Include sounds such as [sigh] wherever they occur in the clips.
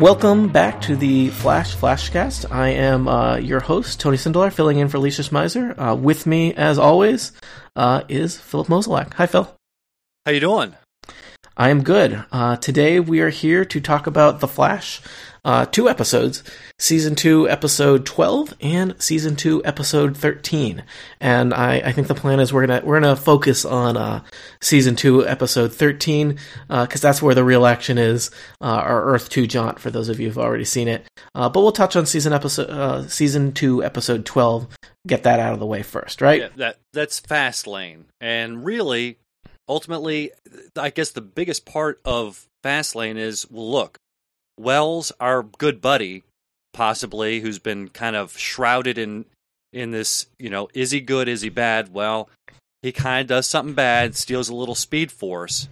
Welcome back to the Flash Flashcast. I am uh, your host, Tony Sindelar, filling in for Alicia Schmeiser. Uh, with me, as always, uh, is Philip Mozolak. Hi, Phil. How you doing? I am good. Uh, today we are here to talk about The Flash, uh, two episodes, season two, episode twelve, and season two, episode thirteen. And I, I think the plan is we're gonna we're gonna focus on uh, season two, episode thirteen, because uh, that's where the real action is. Uh, our Earth Two jaunt for those of you who've already seen it. Uh, but we'll touch on season episode season two, episode twelve. Get that out of the way first, right? Yeah, that that's fast lane, and really, ultimately, I guess the biggest part of Fastlane is well, look, Wells, our good buddy, possibly, who's been kind of shrouded in in this, you know, is he good, is he bad? Well, he kind of does something bad, steals a little speed force,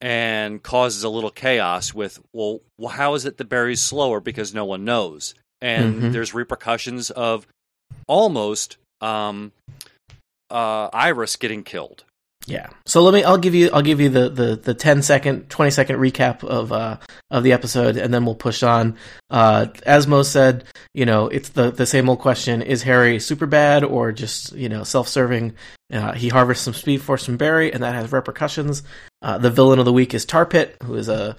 and causes a little chaos with, well, well how is it the Barry's slower? Because no one knows. And mm-hmm. there's repercussions of almost um, uh, Iris getting killed. Yeah. So let me. I'll give you. I'll give you the the the 10 second, twenty second recap of uh of the episode, and then we'll push on. Uh, as Mo said, you know, it's the the same old question: Is Harry super bad or just you know self serving? Uh, he harvests some speed force from Barry, and that has repercussions. Uh, the villain of the week is Tar Pit, who is a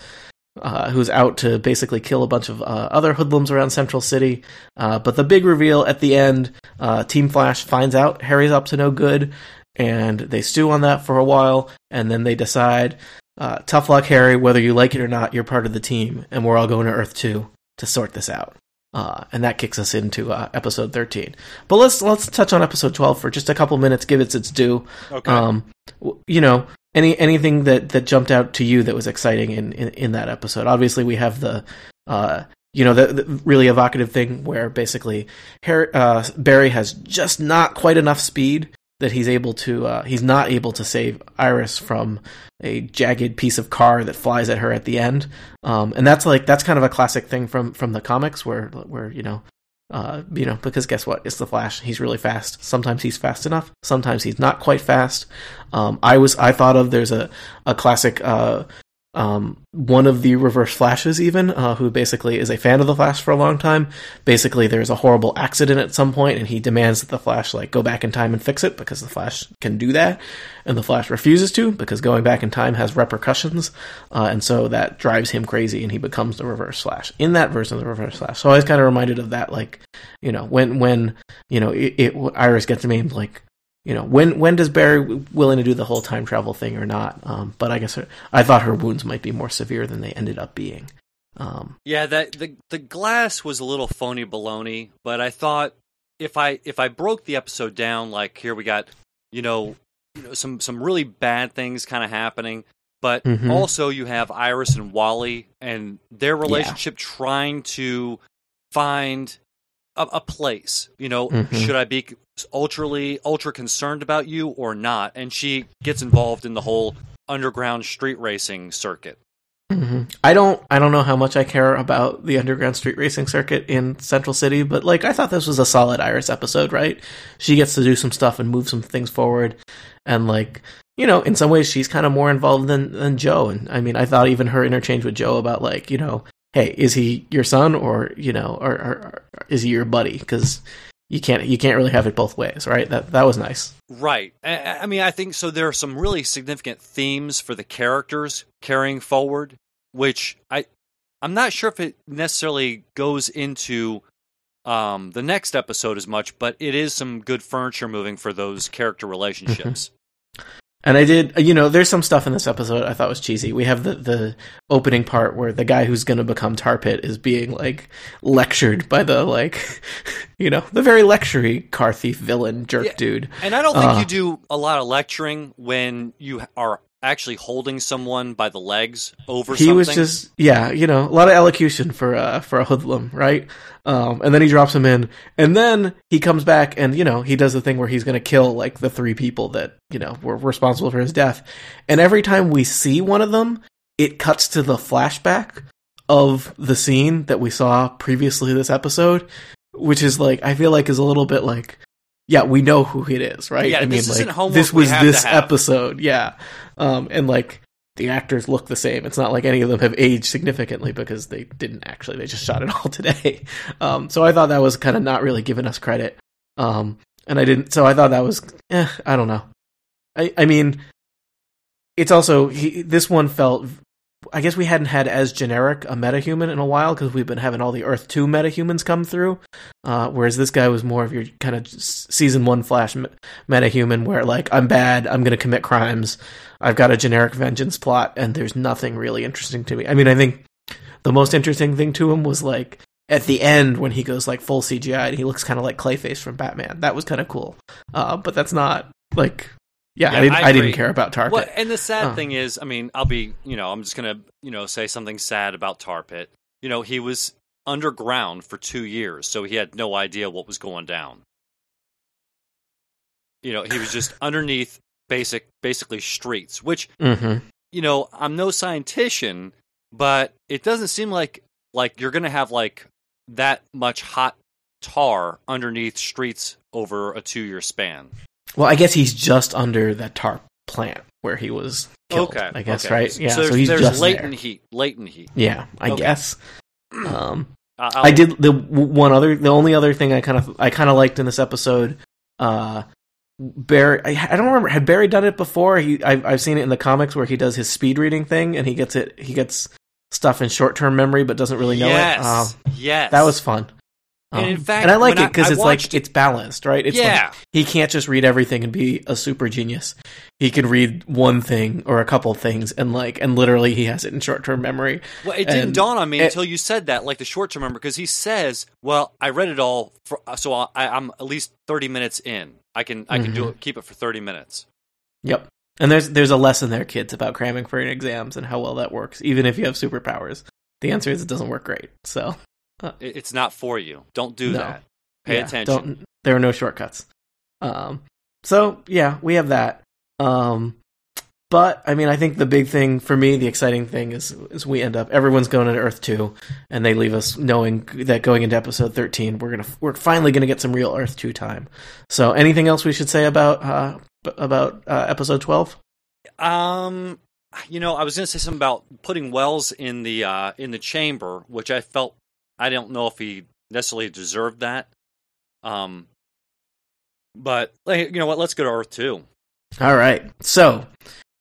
uh, who's out to basically kill a bunch of uh, other hoodlums around Central City. Uh, but the big reveal at the end, uh, Team Flash finds out Harry's up to no good, and they stew on that for a while, and then they decide, uh, tough luck, Harry. Whether you like it or not, you're part of the team, and we're all going to Earth Two to sort this out. Uh, and that kicks us into uh, episode 13. But let's let's touch on episode 12 for just a couple minutes. Give it its due. Okay. Um, you know, any anything that, that jumped out to you that was exciting in, in, in that episode? Obviously, we have the uh, you know, the, the, really evocative thing where basically Harry, uh, Barry has just not quite enough speed that he's able to uh, he's not able to save Iris from a jagged piece of car that flies at her at the end. Um, and that's like that's kind of a classic thing from from the comics where where you know uh, you know because guess what it's the Flash he's really fast. Sometimes he's fast enough. Sometimes he's not quite fast. Um, I was I thought of there's a a classic uh, um, one of the reverse flashes even uh, who basically is a fan of the flash for a long time. Basically there's a horrible accident at some point and he demands that the flash like go back in time and fix it because the flash can do that and the flash refuses to because going back in time has repercussions uh, and so that drives him crazy and he becomes the reverse flash in that version of the reverse flash. So i was kind of reminded of that like you know when when you know it, it iris gets named like you know when when does Barry willing to do the whole time travel thing or not? Um, but I guess her, I thought her wounds might be more severe than they ended up being. Um, yeah, that the the glass was a little phony baloney, but I thought if I if I broke the episode down, like here we got you know, you know some some really bad things kind of happening, but mm-hmm. also you have Iris and Wally and their relationship yeah. trying to find a, a place. You know, mm-hmm. should I be ultra ultra concerned about you or not? And she gets involved in the whole underground street racing circuit. Mm-hmm. I don't I don't know how much I care about the underground street racing circuit in Central City, but like I thought this was a solid Iris episode, right? She gets to do some stuff and move some things forward and like you know, in some ways she's kind of more involved than than Joe and I mean, I thought even her interchange with Joe about like, you know, hey, is he your son or you know, or, or, or is he your buddy? Because you can't you can't really have it both ways, right? That that was nice. Right. I, I mean, I think so. There are some really significant themes for the characters carrying forward, which I I'm not sure if it necessarily goes into um, the next episode as much, but it is some good furniture moving for those character relationships. And I did, you know, there's some stuff in this episode I thought was cheesy. We have the, the opening part where the guy who's going to become Tar Pit is being like lectured by the like, [laughs] you know, the very lectury car thief villain jerk yeah. dude. And I don't think uh, you do a lot of lecturing when you are actually holding someone by the legs over he something. was just yeah you know a lot of elocution for uh for a hoodlum right um and then he drops him in and then he comes back and you know he does the thing where he's gonna kill like the three people that you know were responsible for his death and every time we see one of them it cuts to the flashback of the scene that we saw previously this episode which is like i feel like is a little bit like yeah, we know who it is, right? Yeah, I mean, this isn't like this was this episode, yeah. Um, and like the actors look the same. It's not like any of them have aged significantly because they didn't actually. They just shot it [laughs] all today. Um, so I thought that was kind of not really giving us credit. Um, and I didn't. So I thought that was, eh, I don't know. I, I mean, it's also he, this one felt. I guess we hadn't had as generic a metahuman in a while because we've been having all the Earth Two metahumans come through, uh, whereas this guy was more of your kind of season one Flash me- metahuman, where like I'm bad, I'm going to commit crimes, I've got a generic vengeance plot, and there's nothing really interesting to me. I mean, I think the most interesting thing to him was like at the end when he goes like full CGI and he looks kind of like Clayface from Batman. That was kind of cool, uh, but that's not like. Yeah, Yeah, I, didn't, I I, didn't care about Tar Pit. Well, and the sad Uh. thing is, I mean, I'll be, you know, I'm just gonna, you know, say something sad about Tar Pit. You know, he was underground for two years, so he had no idea what was going down. You know, he was just [sighs] underneath basic, basically streets. Which, hmm you know, I'm no scientician, but it doesn't seem like like you're gonna have like that much hot tar underneath streets over a two year span. Well, I guess he's just under that tar plant where he was killed. okay, I guess okay. right. Yeah, So, so, he's there's just latent there. heat, latent heat. Yeah, I Okay. guess. [clears throat] Um, I- I did the one other, the only other thing I kind of, I kind of liked in this episode. Uh, Barry, I, I don't remember had Barry done it before. He, I've, I've seen it in the comics where he does his speed reading thing and he gets it, he gets stuff in short term memory but doesn't really know yes, it. Uh, yes, that was fun. And in Um, fact, and I like it because it's like it's balanced, right? It's like, yeah. he can't just read everything and be a super genius. He can read one thing or a couple things and like and literally he has it in short term memory. well, it didn't dawn on me it- until you said that, like the short term memory, because he says, "Well, I read it all, for, so I, I'm at least thirty minutes in. I can, I can do Mhm. it, keep it for thirty minutes." Yep. And there's there's a lesson there, kids, about cramming for exams and how well that works, even if you have superpowers. The answer is it doesn't work great. So It, it's not for you. Don't do No. that. Pay yeah, attention. There are no shortcuts. Um, so yeah, we have that. Um, but I mean, I think the big thing for me, the exciting thing is, is we end up everyone's going to Earth two, and they leave us knowing that going into episode thirteen, we're gonna we're finally gonna get some real Earth two time. So, anything else we should say about uh, about uh, episode twelve? Um, you know, I was going to say something about putting Wells in the uh, in the chamber, which I felt I don't know if he necessarily deserved that. Um, but you know what? Let's go to Earth two. All right. So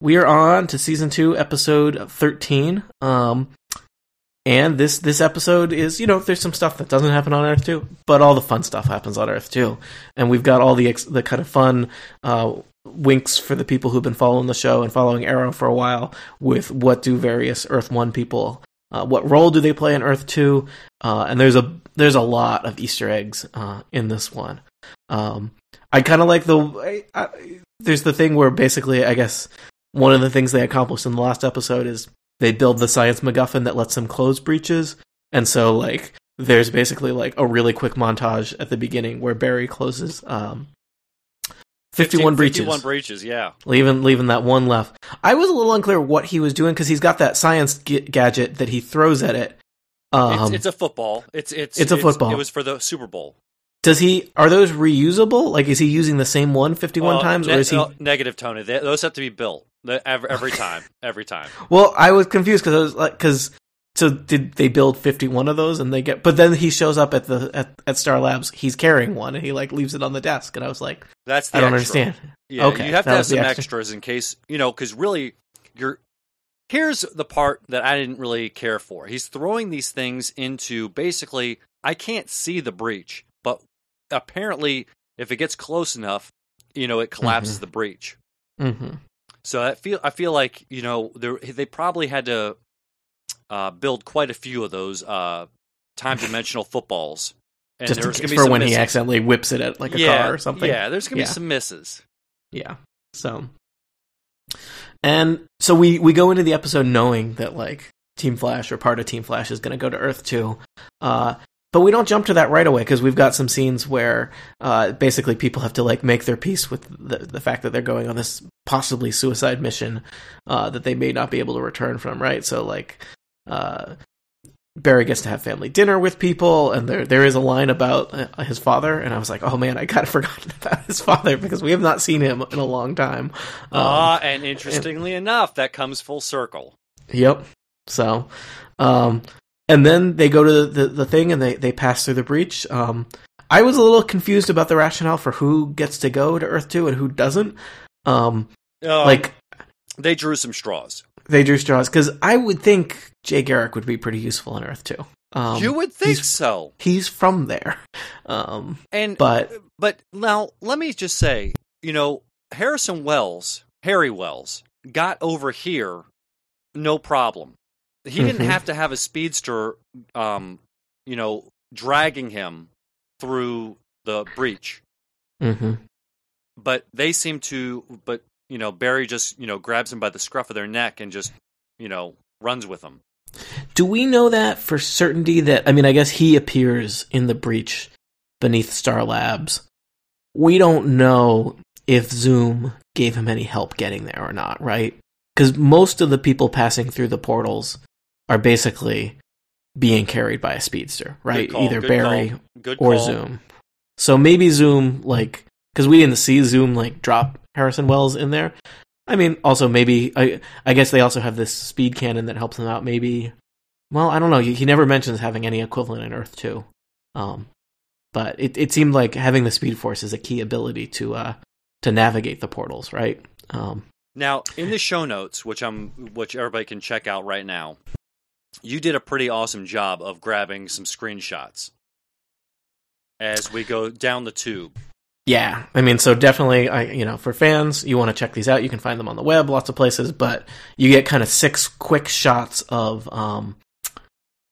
we are on to season two, episode thirteen. Um, and this this episode is you know there's some stuff that doesn't happen on Earth two, but all the fun stuff happens on Earth two, and we've got all the ex- the kind of fun. Uh, winks for the people who've been following the show and following Arrow for a while with what do various Earth 1 people uh, what role do they play in Earth 2 uh, and there's a there's a lot of easter eggs uh, in this one. Um, I kind of like the I, I, there's the thing where basically I guess one of the things they accomplished in the last episode is they build the science MacGuffin that lets them close breaches, and so like there's basically like a really quick montage at the beginning where Barry closes um, 51 breaches, 51 breaches, yeah. leaving leaving that one left. I was a little unclear what he was doing because he's got that science g- gadget that he throws at it. Um, it's, it's a football. It's it's It's a football. It was for the Super Bowl. does he? Are those reusable? Like, is he using the same one 51 Well, times, ne- or is he? no, negative, Tony? They, those have to be built every, every time. Every time. [laughs] Well, I was confused because I was like, because so did they build fifty one of those and they get? But then he shows up at the at, at Star Labs. He's carrying one and he like leaves it on the desk, and I was like, That's the I don't extra. understand. Yeah, Okay, you have to have some extra. extras in case you know, because really, you're. Here's the part that I didn't really care for. He's throwing these things into basically. I can't see the breach, but apparently, if it gets close enough, you know, it collapses the breach. hmm So I feel I feel like you know they probably had to uh, build quite a few of those uh, time dimensional footballs. And Just there's for when he accidentally whips it at like a yeah, car or something. Yeah, there's gonna Yeah. be some misses. Yeah. So, and so we we go into the episode knowing that like Team Flash or part of Team Flash is going to go to Earth Two. Uh, but we don't jump to that right away because we've got some scenes where uh, basically people have to like make their peace with the the fact that they're going on this possibly suicide mission uh, that they may not be able to return from. Right. So like. Uh, Barry gets to have family dinner with people, and there there is a line about uh, his father, and I was like, oh man, I kind of [laughs] forgotten about his father because we have not seen him in a long time. Ah, and interestingly enough, that comes full circle. Yep. So, um, and then they go to the, the thing and they, they pass through the breach. Um, I was a little confused about the rationale for who gets to go to Earth 2 and who doesn't. Um, Um, like, they drew some straws. they drew straws because I would think Jay Garrick would be pretty useful on Earth Two. Um, you would think he's- so. He's from there. Um, And but But now, let me just say, you know, Harrison Wells, Harry Wells, got over here no problem. He didn't Mhm. have to have a speedster, um, you know, dragging him through the breach. Mm-hmm. But they seem to, but, you know, Barry just, you know, grabs him by the scruff of their neck and just, you know, runs with him. do we know that for certainty that, I mean, I guess he appears in the breach beneath Star Labs. We don't know if Zoom gave him any help getting there or not, right? Because most of the people passing through the portals are basically being carried by a speedster, right? Either good Barry call, or. Zoom. So maybe Zoom, like, because we didn't see Zoom like drop Harrison Wells in there. I mean, also maybe I I guess they also have this speed cannon that helps them out. Maybe, well, I don't know. He, never mentions having any equivalent in Earth Two, um, but it it seemed like having the Speed Force is a key ability to uh to navigate the portals, right? Um, Now, in the show notes, which I'm, which everybody can check out right now, you did a pretty awesome job of grabbing some screenshots as we go down the tube. Yeah, I mean, so definitely, I you know, for fans, you want to check these out. You can find them on the web, lots of places, but you get kind of six quick shots of um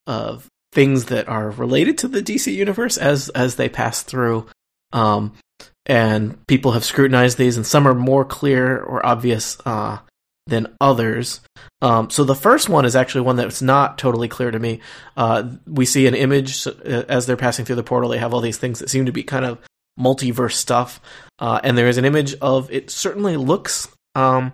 of things that are related to the DC universe as as they pass through. Um, and people have scrutinized these, and some are more clear or obvious uh, than others. Um, so the first one is actually one that's not totally clear to me. Uh, we see an image uh, as they're passing through the portal. They have all these things that seem to be kind of multiverse stuff, uh, and there is an image of it. Certainly looks um,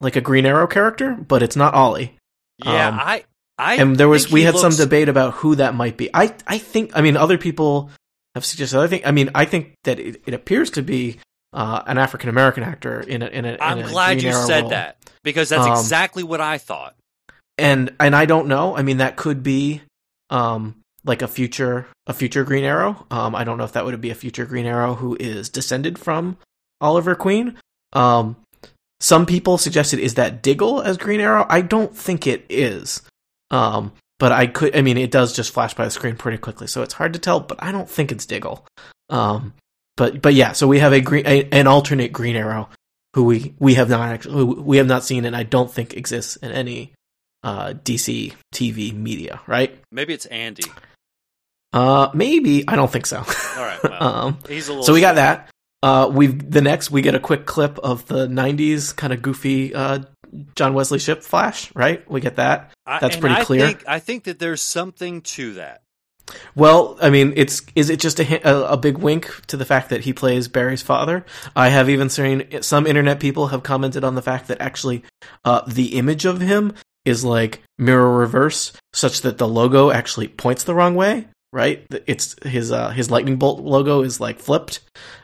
like a Green Arrow character, but it's not Ollie. Yeah, Um, I, I, and there was we had some debate about who that might be. I I think I mean other people have suggested. I think I mean I think that it, it appears to be uh, an African American actor in a in a. in I'm a glad Green you Arrow said role. that because that's Um, exactly what I thought. and and I don't know. I mean, that could be um like a future a future Green Arrow. Um, I don't know if that would be a future Green Arrow who is descended from Oliver Queen. Um, some people suggested is that Diggle as Green Arrow. I don't think it is. Um, but I could. I mean, it does just flash by the screen pretty quickly, so it's hard to tell. But I don't think it's Diggle. Um, but but yeah, so we have a green a, an alternate Green Arrow who we we have not actually we have not seen, and I don't think exists in any uh, DC TV media, right? Maybe it's Andy. Uh, maybe I don't think so. All right, [laughs] well, um, he's a little. so we got that. Uh, we the next we get a quick clip of the '90s kind of goofy uh, John Wesley Shipp flash, right? We get that. That's and pretty I clear. Think, I think that there's something to that. Well, I mean, it's is it just a, a a big wink to the fact that he plays Barry's father? I have even seen some internet people have commented on the fact that actually uh, the image of him is like mirror reverse, such that the logo actually points the wrong way. Right? It's his uh, his lightning bolt logo is like flipped,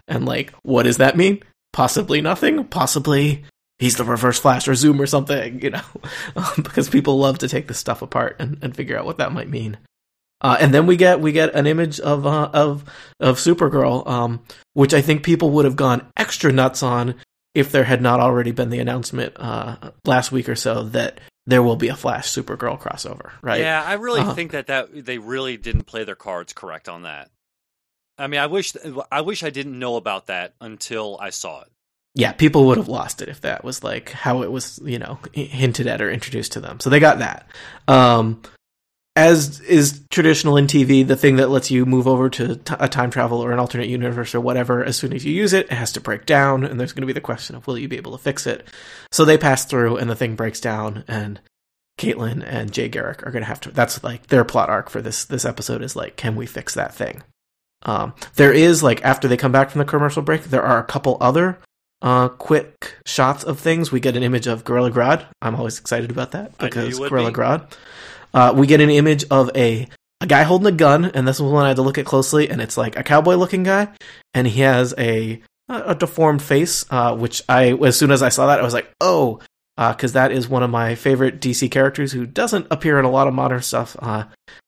and like, what does that mean? Possibly nothing. Possibly he's the reverse flash or zoom or something. You know, [laughs] because people love to take this stuff apart and, and figure out what that might mean. Uh, and then we get we get an image of uh, of of Supergirl, um, which I think people would have gone extra nuts on if there had not already been the announcement uh, last week or so that there will be a Flash Supergirl crossover, right? Yeah, I really Uh-huh. think that that they really didn't play their cards correct on that. I mean, I wish I wish I didn't know about that until I saw it. yeah, people would have lost it if that was like how it was, you know, hinted at or introduced to them. So they got that. Um, as is traditional in TV, the thing that lets you move over to t- a time travel or an alternate universe or whatever, as soon as you use it, it has to break down, and there's going to be the question of will you be able to fix it. So they pass through, and the thing breaks down, and Caitlin and Jay Garrick are going to have to. That's like their plot arc for this this episode is like, can we fix that thing? Um, there is like after they come back from the commercial break, there are a couple other uh, quick shots of things. We get an image of Gorilla Grodd. I'm always excited about that because Gorilla be. Grodd. Uh, we get an image of a a guy holding a gun, and this was one I had to look at closely, and it's like a cowboy looking guy, and he has a a deformed face, uh, which I as soon as I saw that I was like, oh, because uh, that is one of my favorite DC characters who doesn't appear in a lot of modern stuff. Uh,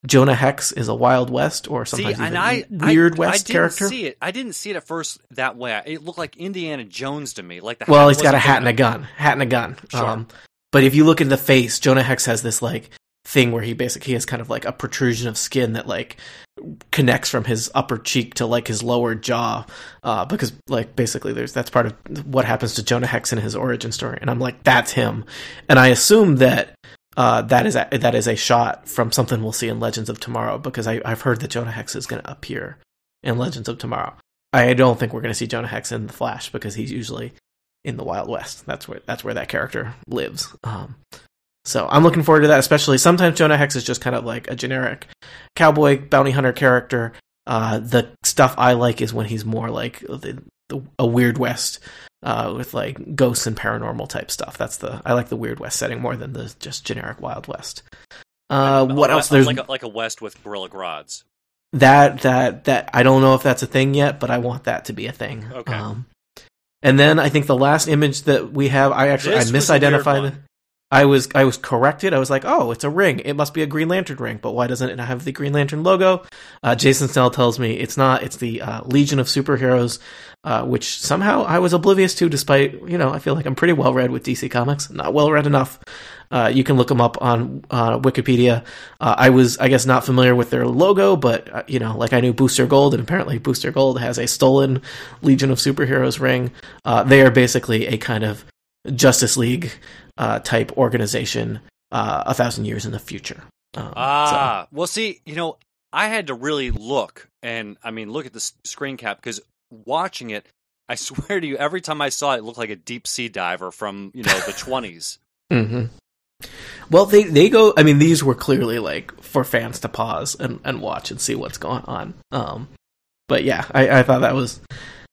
Jonah Hex is a Wild West or sometimes see, even I, Weird I, West I character. See it. I didn't see it at first that way. It looked like Indiana Jones to me. Like the well, he's got a hat and a gun, hat and a gun. Sure. Um, but if you look at the face, Jonah Hex has this like thing where he basically has kind of like a protrusion of skin that like connects from his upper cheek to like his lower jaw uh, because like basically there's that's part of what happens to Jonah Hex in his origin story. And I'm like that's him. And I assume that uh, that is a, that is a shot from something we'll see in Legends of Tomorrow because I, I've heard that Jonah Hex is going to appear in Legends of Tomorrow. I don't think we're going to see Jonah Hex in the Flash because he's usually in the Wild West. That's where that's where that character lives. Um, so I'm looking forward to that, especially sometimes Jonah Hex is just kind of like a generic cowboy bounty hunter character. Uh, the stuff I like is when he's more like the, the, a Weird West uh, with like ghosts and paranormal type stuff. That's the I like the Weird West setting more than the just generic Wild West. Uh, what else? There's like a, like a West with Gorilla Grods. that that that I don't know if that's a thing yet, but I want that to be a thing. Okay. Um, and then I think the last image that we have, I actually This I was a weird misidentified. I was I was corrected. I was like, oh, it's a ring. It must be a Green Lantern ring. But why doesn't it have the Green Lantern logo? Uh, Jason Snell tells me it's not. It's the uh, Legion of Superheroes, uh, which somehow I was oblivious to, despite you know I feel like I'm pretty well read with DC Comics. Not well read enough. Uh, you can look them up on uh, Wikipedia. Uh, I was, I guess, not familiar with their logo, but you know, like I knew Booster Gold, and apparently Booster Gold has a stolen Legion of Superheroes ring. They are basically a kind of Justice League uh, type organization, uh, a thousand years in the future. Um, Ah, well, see, you know, I had to really look, and I mean, look at the screen cap because watching it, I [laughs] swear to you, every time I saw it, it looked like a deep sea diver from you know the [laughs] twenties. so, hmm Well, they they go. I mean, these were clearly like for fans to pause and, and watch and see what's going on. Um, but yeah, I, I thought that was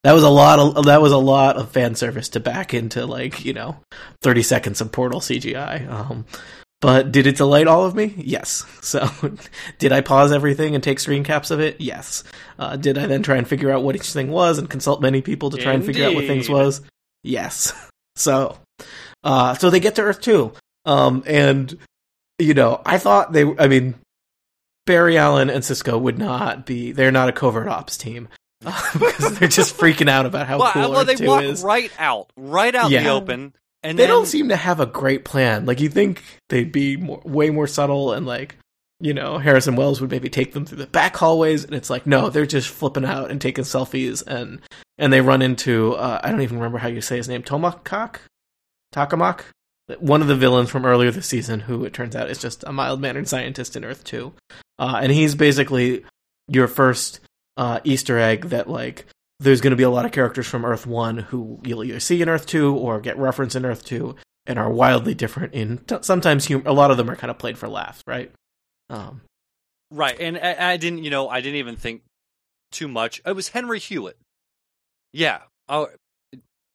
that was a lot of that was a lot of fan service to back into like you know thirty seconds of Portal CGI. Um, but did it delight all of me? Yes. So [laughs] did I pause everything and take screen caps of it? Yes. Uh, did I then try and figure out what each thing was and consult many people to try and figure out what things was? Yes. [laughs] So, uh, so they get to Earth Two. Um, and you know, I thought they. I mean, Barry Allen and Cisco would not be. They're not a covert ops team [laughs] because they're just freaking out about how well, cool well, Earth they Two walk is. right out, right out in the open, and they then, don't seem to have a great plan. Like you think they'd be more, way more subtle and like you know Harrison Wells would maybe take them through the back hallways, and it's like no, they're just flipping out and taking selfies, and and they run into uh, I don't even remember how you say his name, Tomakak, Takamak, one of the villains from earlier this season, who it turns out is just a mild mannered scientist in Earth Two, uh, and he's basically your first uh, Easter egg that like there's going to be a lot of characters from Earth One who you'll either see in Earth Two or get referenced in Earth Two, and are wildly different. In t- sometimes hum- a lot of them are kind of played for laughs, right? Um, right, and I, I didn't, you know, I didn't even think too much. It was Henry Hewitt. Yeah, oh,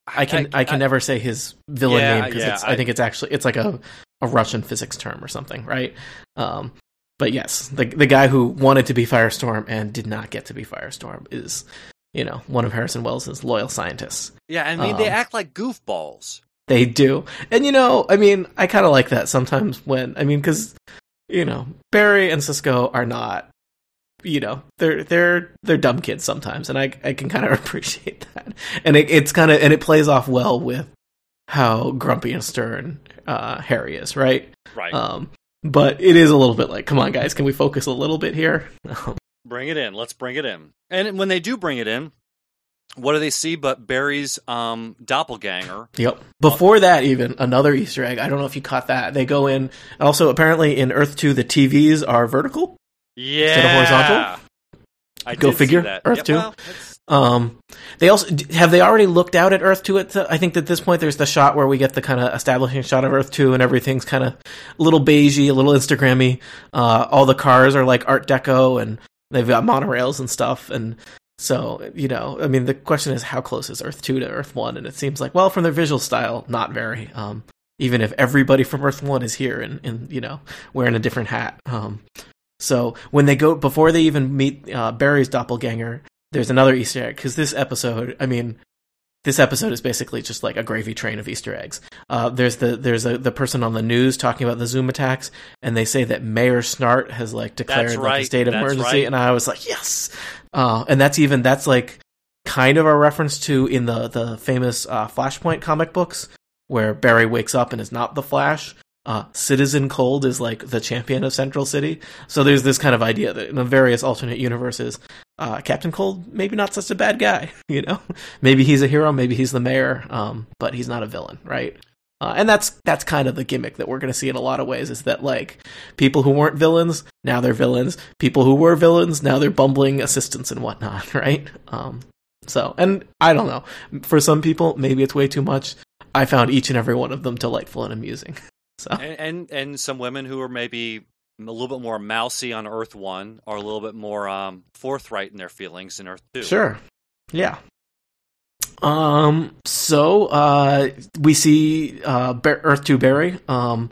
I can I, can never say his villain Yeah, name because yeah, I, I- think it's actually it's like a a Russian physics term or something, right? Um, but yes, the the guy who wanted to be Firestorm and did not get to be Firestorm is you know one of Harrison Wells' loyal scientists. Yeah, I mean, they Um, act like goofballs. They do. And you know, I mean, I kind of like that sometimes when I mean cuz you know, Barry and Cisco are not you know, they're they're they're dumb kids sometimes and I I can kind of [laughs] appreciate that. And it, it's kind of and it plays off well with how grumpy and stern uh Harry is, right? Right. Um but it is a little bit like, come on guys, can we focus a little bit here? [laughs] Bring it in. Let's bring it in. And when they do bring it in, what do they see but Barry's um, doppelganger? Yep. Before that, even another Easter egg. I don't know if you caught that. They go in. Also, apparently, in Earth Two, the TVs are vertical. Yeah. Instead of horizontal? I Go figure. Earth Yeah, two. well, Um, they also have they already looked out at Earth Two. At the, I think at this point, there's the shot where we get the kind of establishing shot of Earth Two, and everything's kind of a little beigey, a little Instagrammy. Uh, all the cars are like Art Deco, and they've got monorails and stuff. And so, you know, I mean, the question is, how close is Earth Two to Earth One? And it seems like, well, from their visual style, not very. Um, even if everybody from Earth One is here and, and you know wearing a different hat. Um, so when they go before they even meet uh, Barry's doppelganger, there's another Easter egg because this episode, I mean, this episode is basically just like a gravy train of Easter eggs. Uh, there's the there's a, the person on the news talking about the Zoom attacks, and they say that Mayor Snart has like declared That's like, a state of That's emergency, right. and I was like, yes. Uh, and that's even that's like kind of a reference to in the the famous uh, Flashpoint comic books where Barry wakes up and is not the Flash. Uh, Citizen Cold is like the champion of Central City. So there's this kind of idea that in the various alternate universes, uh, Captain Cold maybe not such a bad guy. [laughs] You know, maybe he's a hero, maybe he's the mayor, um, but he's not a villain, right? Uh, and that's that's kind of the gimmick that we're going to see in a lot of ways is that like people who weren't villains now they're villains, people who were villains now they're bumbling assistants and whatnot, [laughs] right? Um, so, and I don't know. For some people, maybe it's way too much. I found each and every one of them delightful and amusing. [laughs] So, and, and and some women who are maybe a little bit more mousy on Earth One are a little bit more um, forthright in their feelings in Earth Two. Sure. Yeah. Um. So, uh, we see uh, Earth Two Barry, um,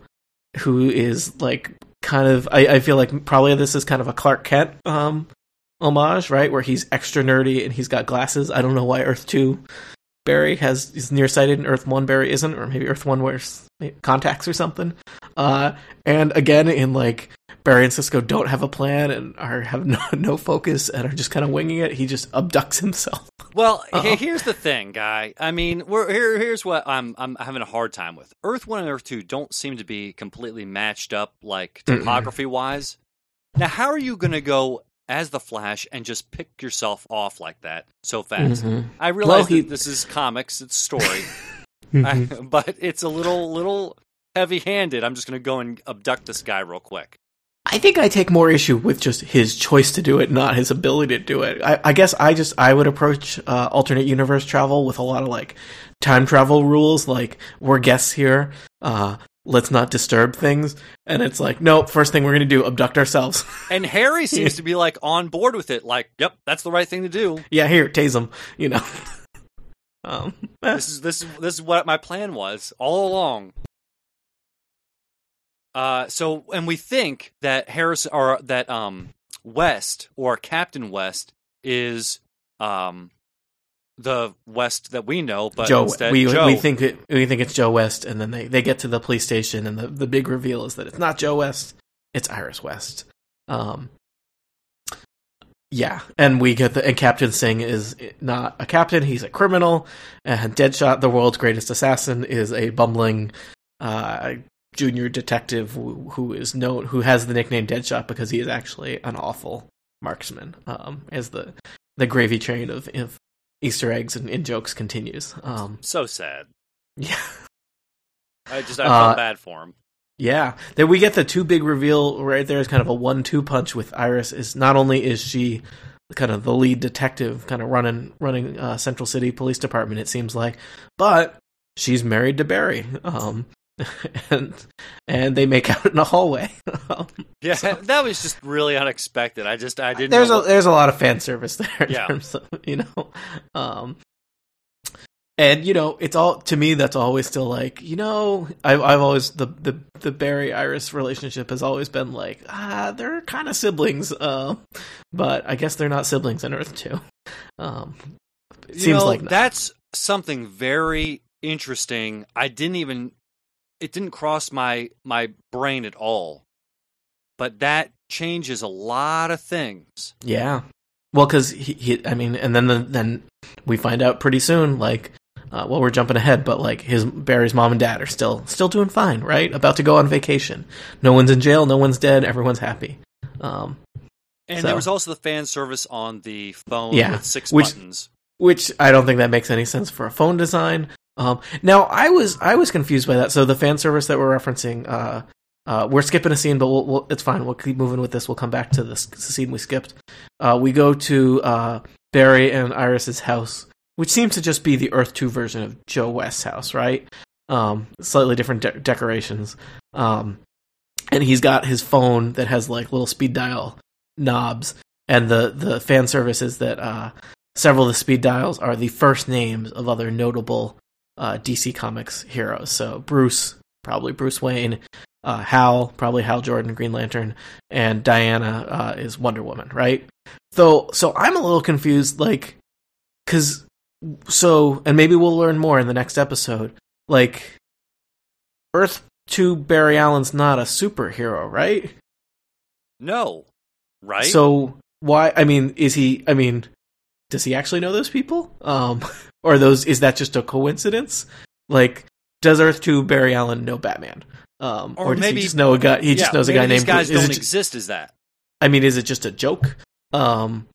who is like kind of. I, I feel like probably this is kind of a Clark Kent um homage, right? Where he's extra nerdy and he's got glasses. I don't know why Earth Two Barry has is nearsighted and Earth One Barry isn't, or maybe Earth One wears contacts or something. Uh, and again, in like Barry and Cisco don't have a plan and are have [laughs] no, no focus and are just kind of winging it. He just abducts himself. Well, Uh-oh. here's the thing, guy. I mean, we're here. Here's what I'm I'm having a hard time with. Earth One and Earth Two don't seem to be completely matched up, like topography wise. Now, how are you going to go as the Flash and just pick yourself off like that so fast? Mhm. I realize Well, he- that this is comics, it's story, [laughs] Mhm. I, [laughs] but it's a little little heavy handed. I'm just going to go and abduct this guy real quick. I think I take more issue with just his choice to do it, not his ability to do it. I, I guess I just I would approach uh, alternate universe travel with a lot of like time travel rules, like we're guests here. Uh, let's not disturb things. And it's like, nope. First thing we're gonna do, abduct ourselves. [laughs] And Harry seems to be like on board with it. Like, yep, that's the right thing to do. yeah, here, tase him. You know. Um, [laughs] this is this is this is what my plan was all along. Uh, so and we think that Harris or that um West or Captain West is um the West that we know, but Joe, instead we Joe. we think it, we think it's Joe West, and then they, they get to the police station, and the, the big reveal is that it's not Joe West, it's Iris West. Um, yeah, and we get the and Captain Singh is not a captain; he's a criminal. And Deadshot, the world's greatest assassin, is a bumbling uh, junior detective who, who is known who has the nickname Deadshot because he is actually an awful marksman. Um, as the the gravy train of, of Easter eggs and, jokes continues. Um, so sad. yeah. I just I Uh, bad for him. Yeah. Then we get the two big reveal right there is kind of a one two punch with Iris is not only is she kind of the lead detective kind of running running uh, Central City Police Department it seems like, but she's married to Barry. Um [laughs] and and they make out in a hallway. [laughs] Um, Yeah, [laughs] that was just really unexpected. I just I didn't. there's know a what- there's a lot of fan service there in Yeah. terms of you know um and you know it's all to me that's always still like you know i've, I've always the, the the barry iris relationship has always been like ah they're kind of siblings uh, but i guess they're not siblings in earth 2 um seems know, like not. that's something very interesting. I didn't even it didn't cross my my brain at all. But that changes a lot of things. Yeah. Well, because he, he, I mean, and then the, then we find out pretty soon, like, uh, well, we're jumping ahead, but like his Barry's mom and dad are still still doing fine, right? About to go on vacation. No one's in jail, no one's dead, everyone's happy. Um, And So- there was also the fan service on the phone Yeah, with six which- buttons. which I don't think that makes any sense for a phone design. Um, now I was I was confused by that. So the fan service that we're referencing, uh, uh, we're skipping a scene, but we'll, we'll, it's fine. We'll keep moving with this. We'll come back to this scene we skipped. Uh, we go to uh, Barry and Iris's house, which seems to just be the Earth Two version of Joe West's house, right? Um, slightly different de- decorations. Um, and he's got his phone that has like little speed dial knobs, and the the fan service is that uh, several of the speed dials are the first names of other notable uh, DC Comics heroes. So Bruce, probably Bruce Wayne. Uh, Hal, probably Hal Jordan, Green Lantern, and Diana uh, is Wonder Woman, right? So, so I'm a little confused, like, because so, and maybe we'll learn more in the next episode. Like, Earth Two Barry Allen's not a superhero, right? No, right? So why? I mean, is he? I mean, does he actually know those people? Um, [laughs] or those? Is that just a coincidence? Like, does Earth Two Barry Allen know Batman? Um, or, Or does maybe- he just know a guy? He just knows a guy these named. guys. Don't exist is that. I mean, is it just a joke? Um,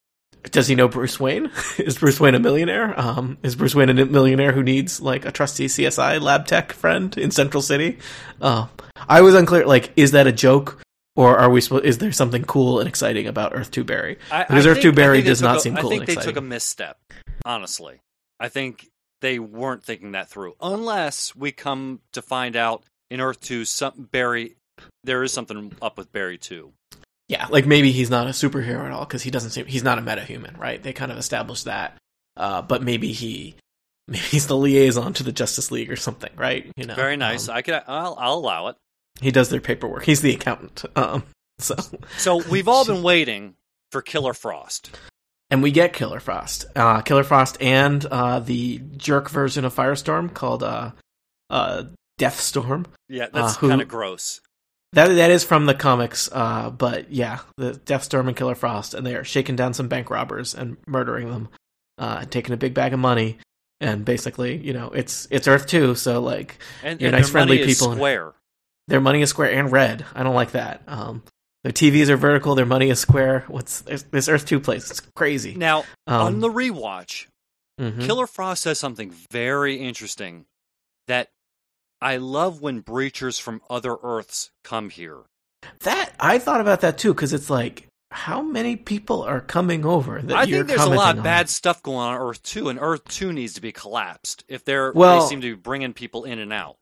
does he know Bruce Wayne? [laughs] is Bruce Wayne a millionaire? Um, is Bruce Wayne a millionaire who needs like a trusty CSI lab tech friend in Central City? Uh, I was unclear. Like, is that a joke, or are we? supposed? Is there something cool and exciting about Earth Two Barry? Because Earth think- 2 I Barry does not a- seem cool I think they took a misstep. Honestly, I think they weren't thinking that through. Unless we come to find out in Earth Two, some Barry, there is something up with Barry Two. Yeah, like maybe he's not a superhero at all because he doesn't seem he's not a metahuman, right? They kind of established that, uh, but maybe he [laughs] maybe he's the liaison to the Justice League or something, right? You know, Very nice. Um, I could. I'll, I'll allow it. he does their paperwork. He's the accountant. [laughs] Um, so So we've all been [laughs] waiting for Killer Frost. and we get Killer Frost, uh, Killer Frost, and uh, the jerk version of Firestorm called uh, uh, Deathstorm. Yeah, that's Uh, kind of gross. That that is from the comics, uh, but yeah, the Deathstorm and Killer Frost, and they are shaking down some bank robbers and murdering them, uh, and taking a big bag of money, and basically, you know, it's it's Earth two, so like And, You're and nice, friendly money is people. square. their money is square and red. I don't like that. Um, their TVs are vertical, their money is square. What's this, Earth two place? It's crazy. Now Um, on the rewatch, mhm. Killer Frost says something very interesting that I love when breachers from other Earths come here. that I thought about that too because it's like, how many people are coming over? That I think there's a lot of bad stuff going on on Earth 2, and Earth 2 needs to be collapsed if they're Well- they seem to be bringing people in and out.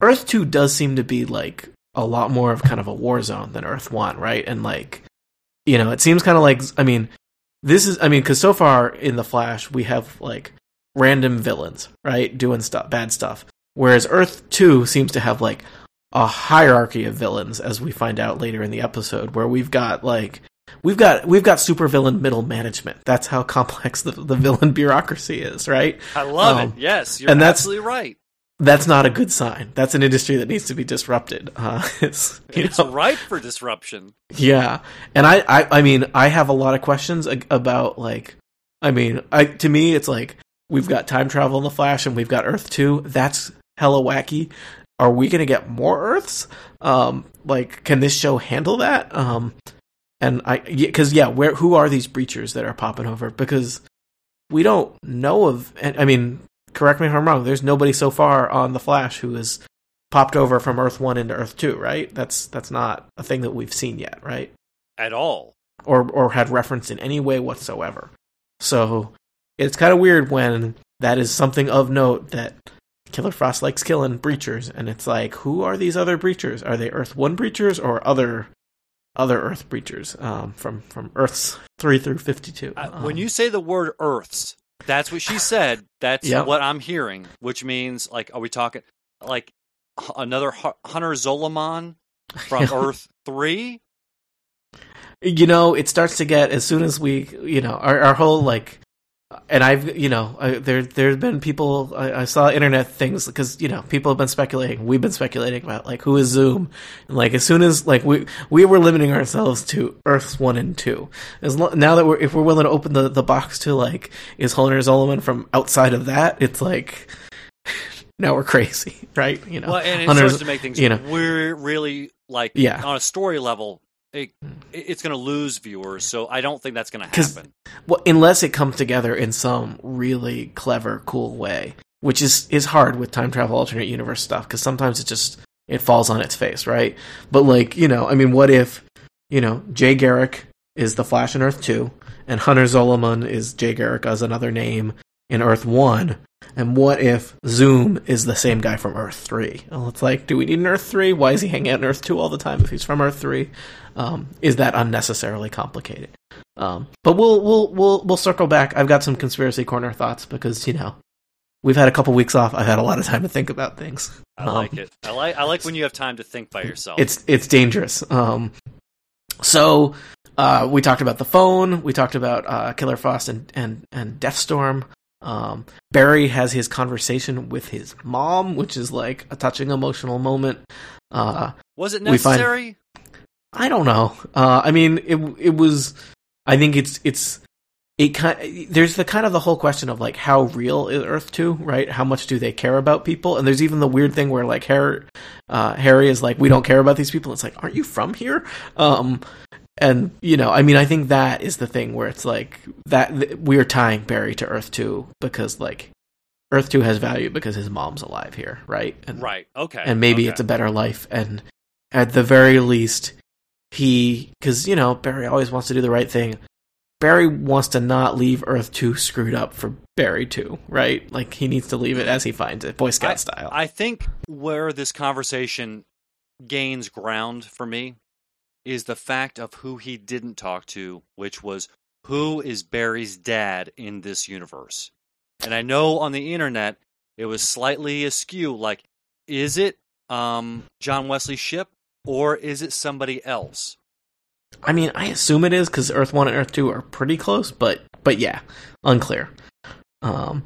Earth 2 does seem to be like a lot more of kind of a war zone than Earth 1, right? And like, you know, it seems kind of like, I mean, this is, I mean, because so far in The Flash, we have like random villains, right? Doing stuff, bad stuff. Whereas Earth 2 seems to have like a hierarchy of villains, as we find out later in the episode, where we've got like, We've got we've got supervillain middle management. That's how [laughs] complex the, the villain bureaucracy is, right? I love Um, it. Yes, you're and that's- absolutely right. That's not a good sign. That's an industry that needs to be disrupted. [laughs] Uh, it's, you It's know, ripe for disruption. Yeah, and I, I, I mean, I have a lot of questions about like, I mean, I to me, it's like we've got time travel in the Flash, and we've got Earth two. That's hella wacky. Are we gonna get more Earths? Um, like, can this show handle that? Um, and I, because yeah, where who are these breachers that are popping over? Because we don't know of. And I mean, correct me if I'm wrong. There's nobody so far on the Flash who has popped over from Earth one into Earth two, right? That's that's not a thing that we've seen yet, right? At all. or or had reference in any way whatsoever. So it's kind of weird when that is something of note that Killer Frost likes killing breachers, and it's like, who are these other breachers? Are they Earth One breachers or other other Earth breachers um, from from Earths three through fifty two? Uh, when you say the word Earths, that's what she said. That's Yep. what I'm hearing, which means like, are we talking like another Hunter Zolomon from [laughs] Earth Three? you know, it starts to get as soon as we, you know, our, our whole like, and I've, you know, I, there there's been people I, I saw internet things because you know people have been speculating, we've been speculating about like who is Zoom, and like as soon as like we we were limiting ourselves to Earths one and two. As lo- now that we're if we're willing to open the the box to like is Hunter Zolomon from outside of that, it's like. [sighs] Now we're crazy, [laughs] right? You know, Well, and it Hunter's- starts to make things you know. we're really like Yeah. on a story level. Hmm. It, it's going to lose viewers, so I don't think that's going to happen. well, unless it comes together in some really clever, cool way, which is is hard with time travel alternate universe stuff because sometimes it just it falls on its face, right? But like you know, I mean, what if you know Jay Garrick is the Flash in Earth two, and Hunter Zolomon is Jay Garrick as another name in Earth one, and what if Zoom is the same guy from Earth three? Well, it's like, do we need an Earth three? Why is he hanging out in Earth two all the time if he's from Earth three? Um, is that unnecessarily complicated? Um, but we'll we'll we'll we'll circle back. I've got some conspiracy corner thoughts because you know we've had a couple weeks off. I've had a lot of time to think about things. I um, like it. I like I like when you have time to think by yourself. It's it's dangerous. Um, so uh, we talked about the phone. We talked about uh, Killer Frost and and and Deathstorm. Um, Barry has his conversation with his mom, which is like a touching emotional moment. Uh, was it necessary? Find, I don't know. Uh, I mean, it it was. I think it's it's it kind. There's the kind of the whole question of like how real is Earth Two, right? How much do they care about people? And there's even the weird thing where like Harry, uh, Harry is like, we don't care about these people. It's like, aren't you from here? Um, and you know, I mean, I think that is the thing where it's like that we're tying Barry to Earth Two because like Earth Two has value because his mom's alive here, right? And, right. Okay. And maybe okay. it's a better life, and at the very least, he because you know Barry always wants to do the right thing. Barry wants to not leave Earth 2 screwed up for Barry 2, right? Like he needs to leave it as he finds it, Boy Scout I, style. I think where this conversation gains ground for me is the fact of who he didn't talk to, which was who is Barry's dad in this universe. And I know on the internet it was slightly askew like is it um, John Wesley Shipp or is it somebody else? I mean, I assume it is because Earth One and Earth Two are pretty close, but but yeah, unclear. Um,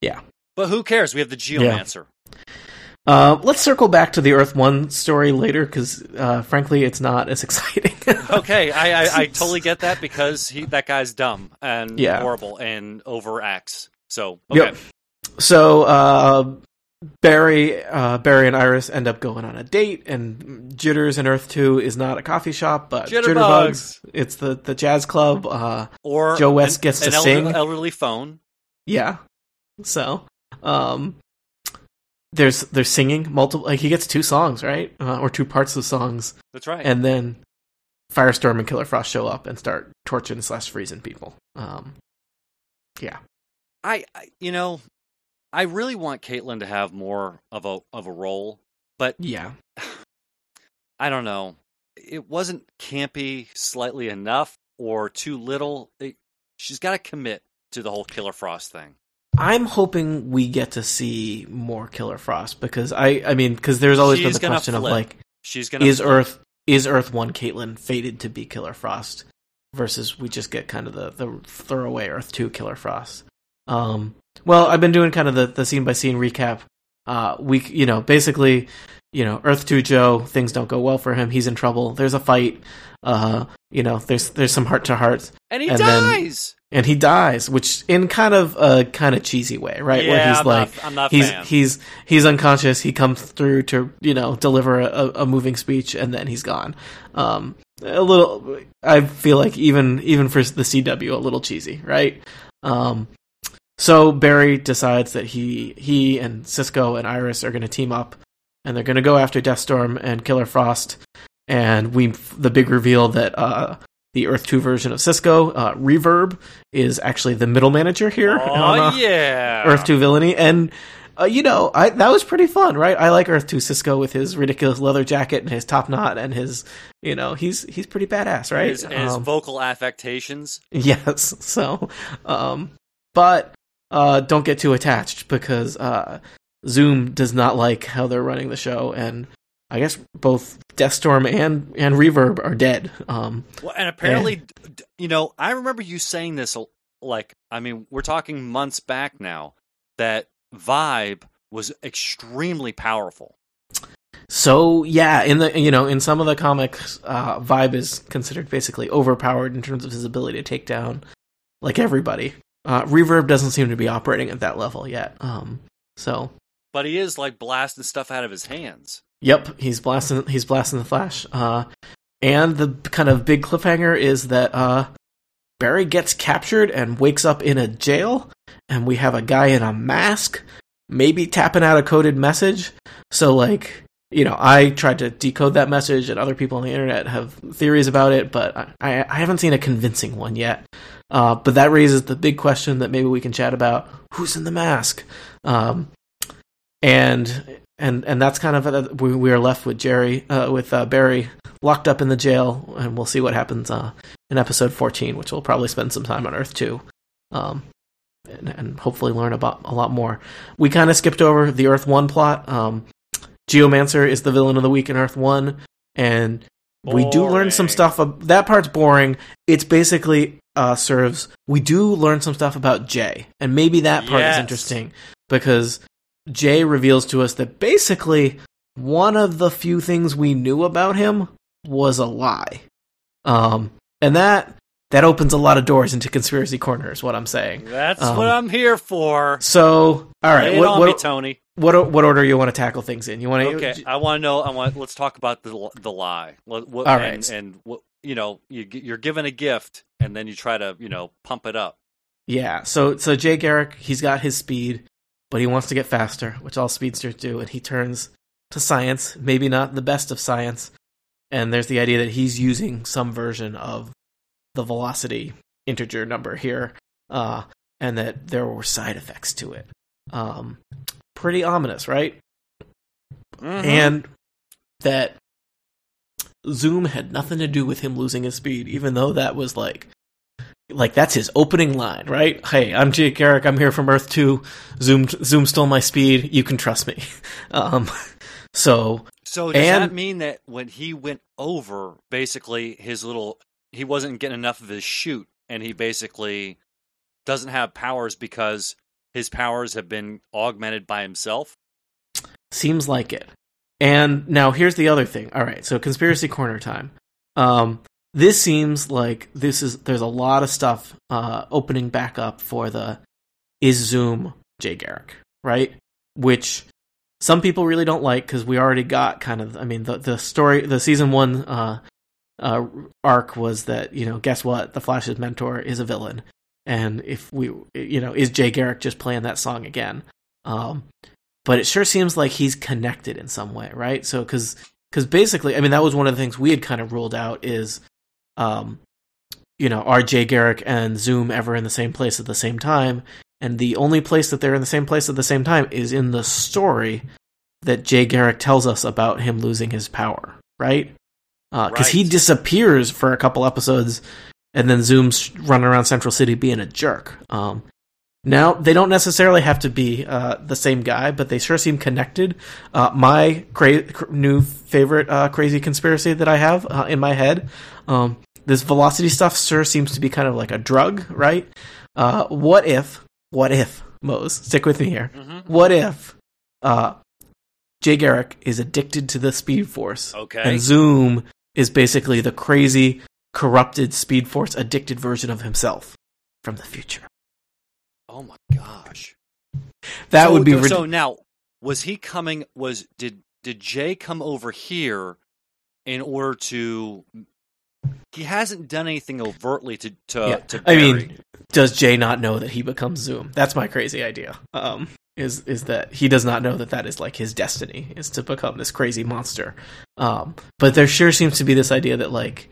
yeah. But who cares? We have the Geomancer. Yeah. Uh, let's circle back to the Earth One story later because, uh, frankly, it's not as [laughs] exciting. okay, I, I, I, [laughs] totally get that because he that guy's dumb and yeah. horrible and overacts. So okay. Yep. So uh, Barry, uh, Barry and Iris end up going on a date, and Jitters and Earth Two is not a coffee shop, but Jitterbugs. Jitterbugs. It's the the jazz club. Uh, or Joe West an, gets to an sing. Elderly phone. Yeah. So, um, there's there's singing multiple. Like he gets two songs, right, uh, or two parts of songs. That's right. And then Firestorm and Killer Frost show up and start torching slash freezing people. Um, yeah. I, I you know I really want Caitlin to have more of a of a role, but yeah, [sighs] I don't know. It wasn't campy slightly enough or too little. It, she's got to commit to the whole Killer Frost thing. I'm hoping we get to see more Killer Frost because I I mean because there's always she's been the question flip. of like she's gonna is flip. Earth is Earth One Caitlin fated to be Killer Frost versus we just get kind of the the throwaway Earth Two Killer Frost. Um, well, I've been doing kind of the, the scene by scene recap. Uh, we, you know, basically, you know, Earth Two Joe, things don't go well for him. He's in trouble. There's a fight. Uh, you know, there's there's some heart to heart, and he and dies. Then, and he dies, which in kind of a kind of cheesy way, right? Yeah, Where he's I'm like, not, I'm not he's fan. he's he's unconscious. He comes through to you know deliver a, a moving speech, and then he's gone. Um, a little, I feel like even even for the CW, a little cheesy, right? Um, so Barry decides that he he and Cisco and Iris are going to team up, and they're going to go after Deathstorm and Killer Frost. And we the big reveal that uh, the Earth Two version of Cisco, uh, Reverb, is actually the middle manager here. Oh on, uh, yeah, Earth Two villainy, and uh, you know I, that was pretty fun, right? I like Earth Two Cisco with his ridiculous leather jacket and his top knot and his you know he's he's pretty badass, right? His, his um, vocal affectations. Yes. [laughs] So, um, but uh, don't get too attached because uh, Zoom does not like how they're running the show, and I guess both Deathstorm and and Reverb are dead. Um, well, and apparently, and... you know, I remember you saying this. Like, I mean, we're talking months back now that Vibe was extremely powerful. So yeah, in the you know in some of the comics, uh, Vibe is considered basically overpowered in terms of his ability to take down like everybody. Uh, Reverb doesn't seem to be operating at that level yet. Um, so, but he is like blasting stuff out of his hands. Yep, he's blasting. He's blasting the Flash. Uh, and the kind of big cliffhanger is that uh, Barry gets captured and wakes up in a jail, and we have a guy in a mask, maybe tapping out a coded message. So, like, you know, I tried to decode that message, and other people on the internet have theories about it, but I, I haven't seen a convincing one yet. Uh, but that raises the big question that maybe we can chat about: who's in the mask? Um, and and and that's kind of a, we, we are left with Jerry uh, with uh, Barry locked up in the jail, and we'll see what happens uh, in episode fourteen, which we'll probably spend some time on Earth Two. Um, and, and hopefully learn about a lot more. We kind of skipped over the Earth One plot. Um, Geomancer is the villain of the week in Earth One, and we do learn some stuff. Of, that part's boring. It's basically uh, serves. We do learn some stuff about Jay, and maybe that part Yes. is interesting because Jay reveals to us that basically one of the few things we knew about him was a lie. Um, and that that opens a lot of doors into conspiracy corner. Is what I'm saying. That's Um, what I'm here for. So, all right, what on me, Tony. what what order you want to tackle things in? You want to Okay, I want to know. I want. Let's talk about the the lie. What, what, All and, and what you know, you, you're given a gift, and then you try to you know pump it up. Yeah, so so Jay Garrick, he's got his speed, but he wants to get faster, which all speedsters do, and he turns to science, maybe not the best of science. And there's the idea that he's using some version of the velocity integer number here, uh, and that there were side effects to it. Um, pretty ominous, right? Mhm. and that Zoom had nothing to do with him losing his speed, even though that was like, like that's his opening line, right? Hey, I'm Jay Garrick. I'm here from Earth Two. Zoom, Zoom stole my speed. You can trust me. [laughs] Um, so So does And- that mean that when he went over, basically his little he wasn't getting enough of his shoot, and he basically doesn't have powers because his powers have been augmented by himself? seems like it. And now here's the other thing. All right, so conspiracy corner time. Um, this seems like this is there's a lot of stuff uh, opening back up for the is Zoom Jay Garrick, right? Which some people really don't like because we already got kind of. I mean, the the story, the season one uh, uh, arc was that you know, guess what? The Flash's mentor is a villain, and if we, you know, is Jay Garrick just playing that song again? Um, but it sure seems like he's connected in some way, right? So because because basically, I mean, that was one of the things we had kind of ruled out is, um, you know, are Jay Garrick and Zoom ever in the same place at the same time? And the only place that they're in the same place at the same time is in the story that Jay Garrick tells us about him losing his power, right? Because he Right. disappears for a couple episodes, and then Zoom's running around Central City being a jerk. Um, now they don't necessarily have to be uh, the same guy, but they sure seem connected. Uh, my cra- cr- new favorite uh, crazy conspiracy that I have uh, in my head, um, this velocity stuff sure seems to be kind of like a drug, right? Uh, what if? What if? Mose, stick with me here. Mm-hmm. What if uh, Jay Garrick is addicted to the Speed Force, Okay. and Zoom is basically the crazy, corrupted Speed Force addicted version of himself from the future? Oh my gosh. That so, would be So now, was he coming? Was did did Jay come over here in order to? He hasn't done anything overtly to to. Yeah, to I mean, does Jay not know that he becomes Zoom? That's my crazy idea. Um, is is that he does not know that that is like his destiny is to become this crazy monster. Um, but there sure seems to be this idea that like,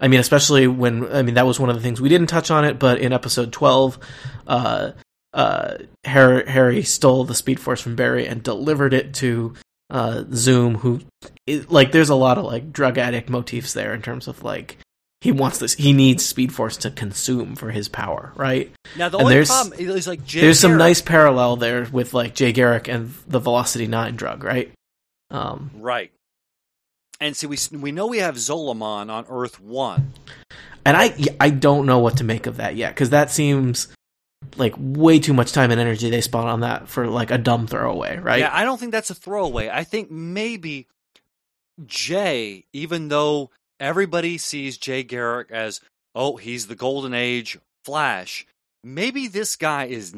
I mean, especially when I mean that was one of the things we didn't touch on it, but in episode twelve, uh, uh, Harry, Harry stole the Speed Force from Barry and delivered it to uh, Zoom, who it, like there's a lot of like drug addict motifs there in terms of like he wants this he needs speed force to consume for his power right now the and only there's- problem is like Jay. there's some nice parallel there with like jay garrick and the velocity 9 drug right um right. And see, we we know we have Zolomon on Earth One. and i i don't know what to make of that yet because that seems like way too much time and energy they spent on that for like a dumb throwaway right Yeah, I don't think that's a throwaway. I think maybe Jay, even though everybody sees Jay Garrick as, oh, he's the golden age Flash, maybe this guy is.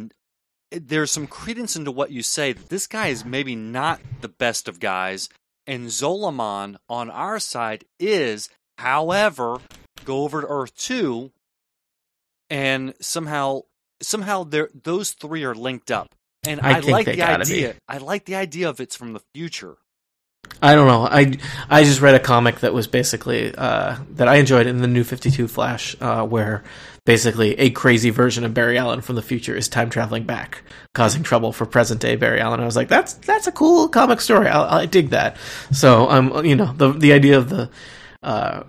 There's some credence into what you say that this guy is maybe not the best of guys, and Zolomon on our side is. However, go over to Earth Two, and somehow, somehow, those three are linked up. And I I, like the gotta be. idea. I like the idea of it's from the future. I don't know. I I just read a comic that was basically uh, that I enjoyed in the New Fifty Two Flash, uh, where basically a crazy version of Barry Allen from the future is time traveling back, causing trouble for present day Barry Allen. I was like, that's that's a cool comic story. I, I dig that. So um, you know, the the idea of the uh,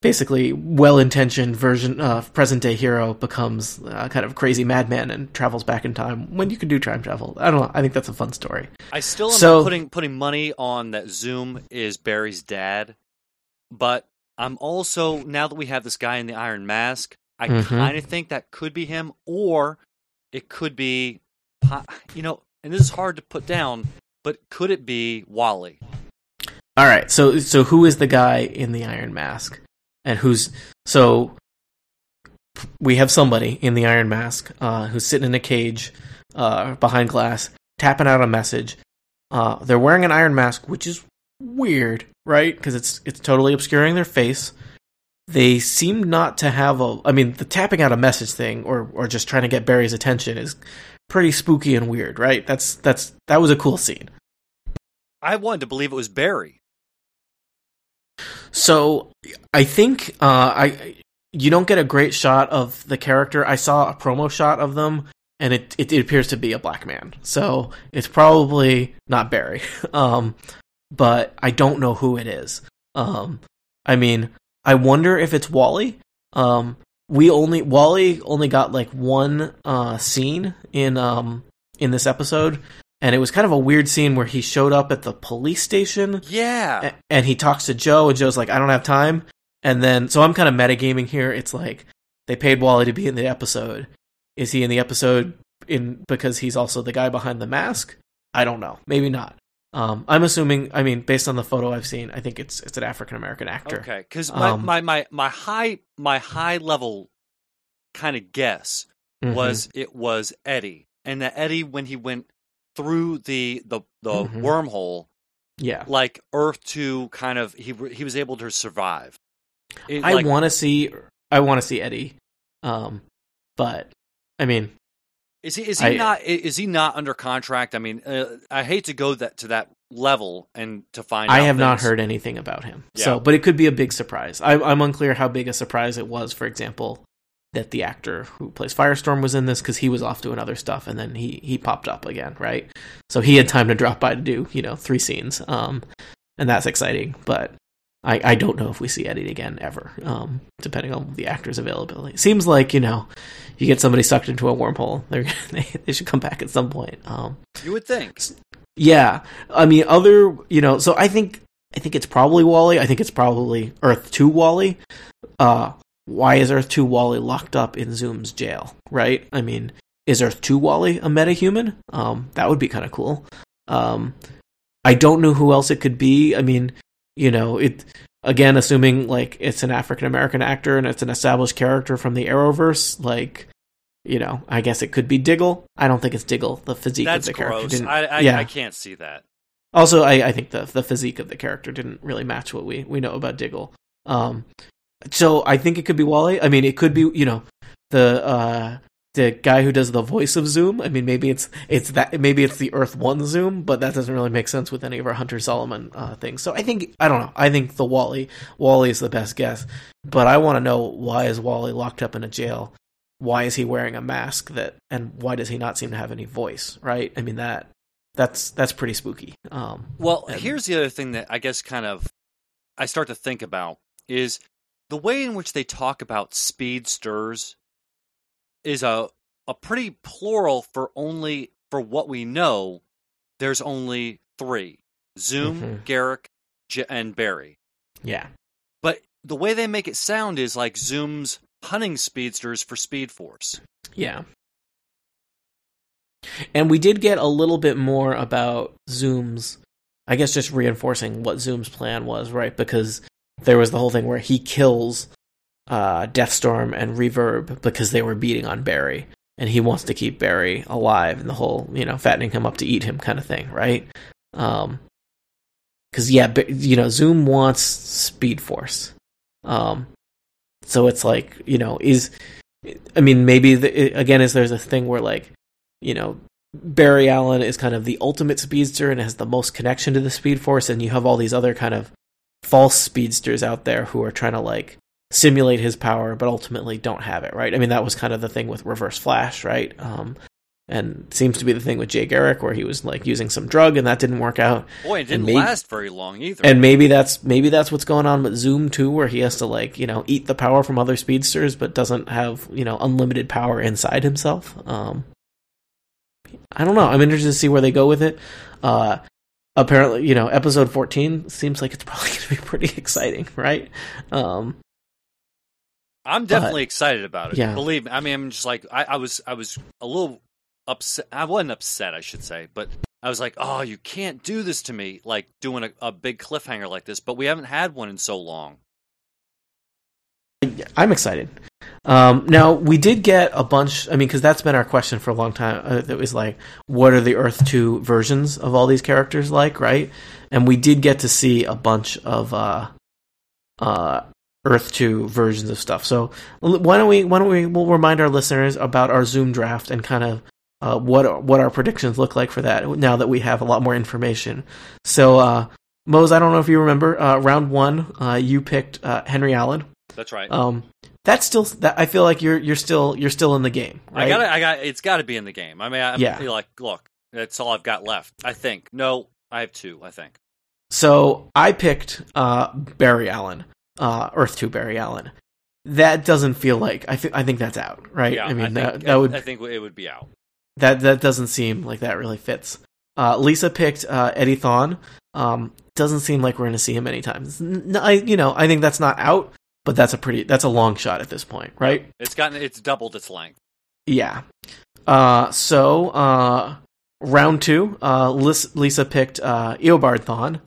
basically well-intentioned version of present-day hero becomes a kind of crazy madman and travels back in time when you can do time travel. I don't know. I think that's a fun story. I still am So- putting putting money on that Zoom is Barry's dad, but I'm also now that we have this guy in the Iron Mask, I Mhm. kind of think that could be him, or it could be, you know, and this is hard to put down, but could it be Wally? All right. So so who is the guy in the Iron Mask, and who's so we have somebody in the Iron Mask uh, who's sitting in a cage uh, behind glass, tapping out a message. Uh, they're wearing an Iron Mask, which is weird, right? Because it's it's totally obscuring their face. They seem not to have a. I mean, the tapping out a message thing, or or just trying to get Barry's attention, is pretty spooky and weird, right? That's that's that was a cool scene. I wanted to believe it was Barry. So I think uh, I you don't get a great shot of the character. I saw a promo shot of them, and it it, it appears to be a black man. So it's probably not Barry. [laughs] Um, but I don't know who it is. Um, I mean, I wonder if it's Wally. Um, we only Wally only got like one uh, scene in um in this episode, and it was kind of a weird scene where he showed up at the police station Yeah, and he talks to Joe, and Joe's like, "I don't have time." And then, so I'm kind of metagaming here. It's like they paid Wally to be in the episode. Is he in the episode in because he's also the guy behind the mask? I don't know. Maybe not. Um, I'm assuming. I mean, based on the photo I've seen, I think it's it's an African American actor. Okay, because my, Um, my my my high my high level kind of guess Mhm. was it was Eddie, and that Eddie when he went through the the the Mhm. wormhole, yeah. like Earth Two, kind of he he was able to survive. It, I like, want to see. I want to see Eddie. Um, but I mean, is he is he I- not is he not under contract? I mean, uh, I hate to go that to that level and to find. I have not heard anything about him. Yeah. So, but it could be a big surprise. I, I'm unclear how big a surprise it was. For example, that the actor who plays Firestorm was in this because he was off doing other stuff, and then he he popped up again, right? So he had time to drop by to do you know three scenes, um, and that's exciting. But I I don't know if we see Eddie again ever, um, depending on the actor's availability. It seems like you know. You get somebody sucked into a wormhole; [laughs] they're, they they should come back at some point. Um, You would think. yeah, I mean, other you know, so I think I think it's probably Wally. I think it's probably Earth Two Wally. Uh, why is Earth Two Wally locked up in Zoom's jail? Right? I mean, is Earth Two Wally a metahuman? Um, that would be kind of cool. Um, I don't know who else it could be. I mean, you know, it again, assuming like it's an African American actor and it's an established character from the Arrowverse, like. You know, I guess it could be Diggle. I don't think it's Diggle. The physique That's of the character gross. didn't. I I, yeah. I can't see that. Also, I, I think the the physique of the character didn't really match what we, we know about Diggle. Um, so I think it could be Wally. I mean, it could be you know the uh, the guy who does the voice of Zoom. I mean, maybe it's it's that maybe it's the Earth One Zoom, but that doesn't really make sense with any of our Hunter Zolomon uh, things. So I think I don't know. I think the Wally Wally is the best guess, but I want to know why is Wally locked up in a jail? Why is he wearing a mask that, and why does he not seem to have any voice? Right? I mean that that's that's pretty spooky. Um, Well, And- here's the other thing that I guess kind of I start to think about is the way in which they talk about speedsters is a a pretty plural for only for what we know. There's only three: Zoom, Mhm. Garrick, J- and Barry. yeah, But the way they make it sound is like Zoom's hunting speedsters for Speed Force. yeah. And we did get a little bit more about Zoom's, I guess, just reinforcing what Zoom's plan was, right? Because there was the whole thing where he kills uh, Deathstorm and Reverb because they were beating on Barry, and he wants to keep Barry alive, and the whole, you know, fattening him up to eat him kind of thing, right? Um, because yeah, you know, Zoom wants Speed Force. Um, so it's like, you know, is I mean, maybe the, again, is there's a thing where like, you know, Barry Allen is kind of the ultimate speedster and has the most connection to the Speed Force, and you have all these other kind of false speedsters out there who are trying to like simulate his power, but ultimately don't have it, right? I mean, that was kind of the thing with Reverse Flash, right? Um, and seems to be the thing with Jay Garrick where he was like using some drug and that didn't work out. Boy, it didn't maybe- last very long either. And maybe that's maybe that's what's going on with Zoom too, where he has to like you know eat the power from other speedsters, but doesn't have you know unlimited power inside himself. Um, I don't know. I'm interested to see where they go with it. Uh, apparently, you know, episode 14 seems like it's [laughs] probably going to be pretty exciting, right? Um, I'm definitely excited about it. yeah. Believe me. I mean, I'm just like I, I was. I was a little upset. I wasn't upset, I should say, but I was like, "Oh, you can't do this to me!" Like doing a, a big cliffhanger like this. But we haven't had one in so long. I'm excited. Um, now we did get a bunch. I mean, because that's been our question for a long time. Uh, that was like, what are the Earth Two versions of all these characters like, right? And we did get to see a bunch of uh, uh, Earth Two versions of stuff. So why don't we? Why don't we? We'll remind our listeners about our Zoom draft and kind of uh, what what our predictions look like for that. Now that we have a lot more information. So, uh, Mose, I don't know if you remember uh, round one. Uh, you picked uh, Henry Allen. That's right. Um, that's still that I feel like you're you're still you're still in the game, right? I got. I got. It's got to be in the game. I mean, I'm Yeah. like, look, that's all I've got left. I think. No, I have two. I think. So I picked uh, Barry Allen, uh, Earth Two Barry Allen. That doesn't feel like I think I think that's out, right? Yeah, I mean think, that that would I think it would be out. that that doesn't seem like that really fits. Uh, Lisa picked uh, Eddie Thawne. Um, doesn't seem like we're going to see him anytime. N- I you know I think that's not out, but that's a pretty that's a long shot at this point, right? It's gotten. It's doubled its length. Yeah. Uh, so uh, round two, uh, Lisa picked uh, Eobard Thawne.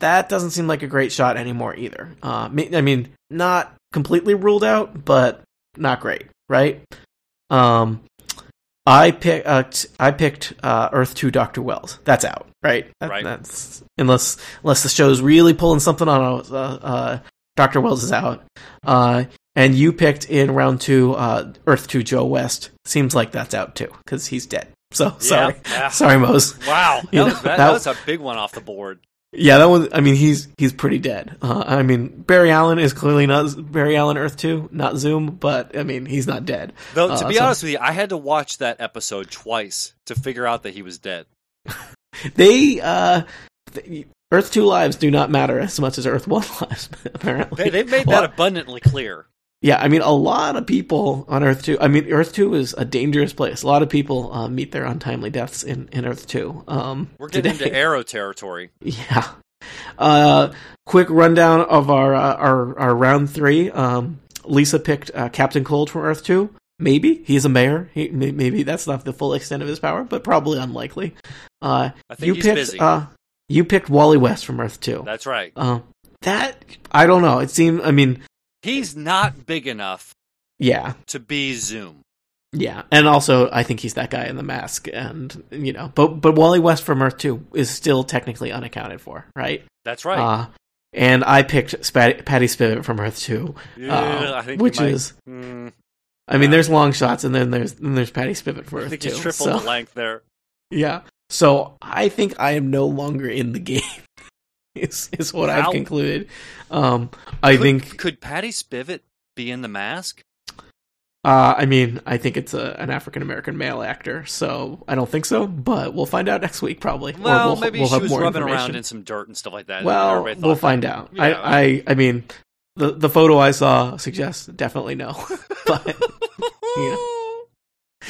That doesn't seem like a great shot anymore either. Uh, I mean, not completely ruled out, but not great, right? Um, I pick. Uh, I picked uh, Earth Two, Doctor Wells. That's out, right? That- Right. That's unless unless the show's really pulling something on. Uh, uh, Doctor Wells is out. Uh, and you picked in round two, uh, Earth Two, Joe West. Seems like that's out too because he's dead. So sorry, yeah. sorry, Mose. [laughs] Wow, that, know, was, that, that- was a big one off the board. Yeah, that was. I mean, he's he's pretty dead. Uh, I mean, Barry Allen is clearly not Barry Allen Earth Two, not Zoom, but I mean, he's not dead. Though to Uh, be so- honest with you, I had to watch that episode twice to figure out that he was dead. [laughs] They uh, Earth Two lives do not matter as much as Earth [laughs] One lives. Apparently, They, they've made Well, that abundantly clear. Yeah, I mean, a lot of people on Earth Two. I mean, Earth Two is a dangerous place. A lot of people uh, meet their untimely deaths in, in Earth Two. Um, We're getting today. into arrow territory. [laughs] Yeah. Uh, quick rundown of our uh, our our round three. Um, Lisa picked uh, Captain Cold from Earth Two. Maybe he's a mayor. He, maybe that's not the full extent of his power, but probably unlikely. Uh, I think you he's picked busy. uh, you picked Wally West from Earth Two. That's right. Uh, that I don't know. It seemed. I mean, He's not big enough yeah, to be Zoom. yeah, and also I think he's that guy in the mask, and you know, but but Wally West from Earth Two is still technically unaccounted for, right? That's right. Uh, and I picked Spat- Patty Spivot from Earth Two. yeah, uh, I think which is Mm, I mean Yeah. there's long shots and then there's then there's Patty Spivot for I Earth think too. he's tripled So, the length there. [laughs] yeah. So I think I am no longer in the game. [laughs] is is what I've concluded. Um I could, think could Patty Spivot be in the mask? uh I mean I think it's a, an African American male actor, so I don't think so, but we'll find out [laughs] next week probably. Well, we'll, maybe we'll she have was rubbing around in some dirt and stuff like that. Well, we'll that- find out. Yeah. I, I I mean the the photo I saw suggests definitely no. [laughs] but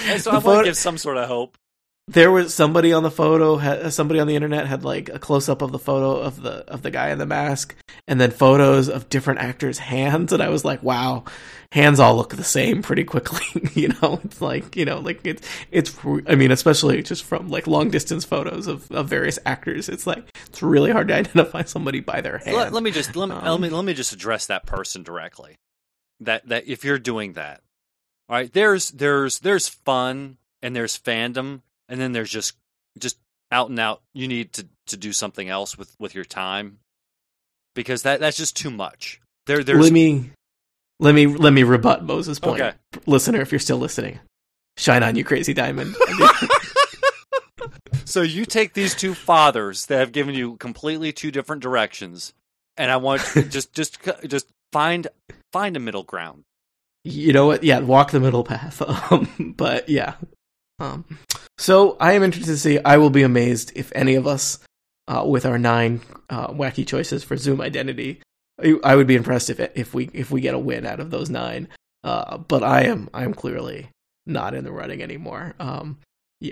And so The I want photo- to give some sort of hope. There was somebody on the photo somebody on the internet had like a close up of the photo of the of the guy in the mask and then photos of different actors hands and i was like wow hands all look the same pretty quickly [laughs] you know it's like you know like it's it's i mean especially just from like long distance photos of, of various actors it's like it's really hard to identify somebody by their hand Let, let me just let me, let Um, me let me just address that person directly. That that if you're doing that, all right, there's there's there's fun and there's fandom, and then there's just just out and out. You need to to do something else with with your time because that that's just too much. There there's let me let me let me rebut moses point Okay. listener if you're still listening shine on you crazy diamond [laughs] [laughs] So you take these two fathers that have given you completely two different directions, and I want [laughs] just just just find find a middle ground. You know what? Yeah, walk the middle path. Um, but yeah, Um, so I am interested to see. I will be amazed if any of us, uh, with our nine uh, wacky choices for Zoom identity, I, I would be impressed if if we if we get a win out of those nine. Uh, but I am I am clearly not in the running anymore. Um,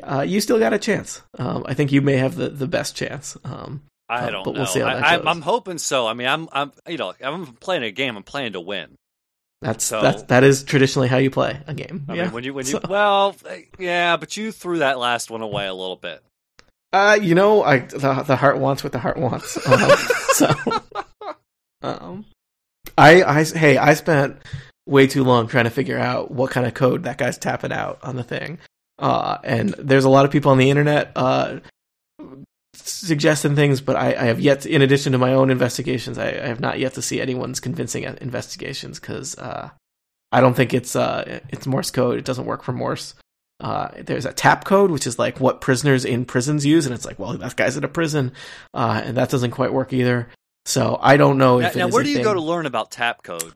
uh, you still got a chance. Um, I think you may have the, the best chance. Um, I uh, don't but know. we'll see how that I, goes. I'm, I'm hoping so. I mean, I'm, I'm, you know, I'm playing a game. I'm playing to win. That's So- that's that is traditionally how you play a game. I yeah. mean, when you, when you, So- [laughs] well, yeah, but you threw that last one away a little bit. Uh, you know, I the, the heart wants what the heart wants. Um, [laughs] so, um, I, I, hey, I spent way too long trying to figure out what kind of code that guy's tapping out on the thing. Uh, and there's a lot of people on the internet, uh, suggesting things, but I, I have yet, to, in addition to my own investigations, I, I have not yet to see anyone's convincing investigations because, uh, I don't think it's, uh, it's Morse code. It doesn't work for Morse. Uh, there's a tap code, which is like what prisoners in prisons use, and it's like, well, that guy's in a prison, uh, and that doesn't quite work either. So I don't know Now, now where do you thing. go to learn about tap code?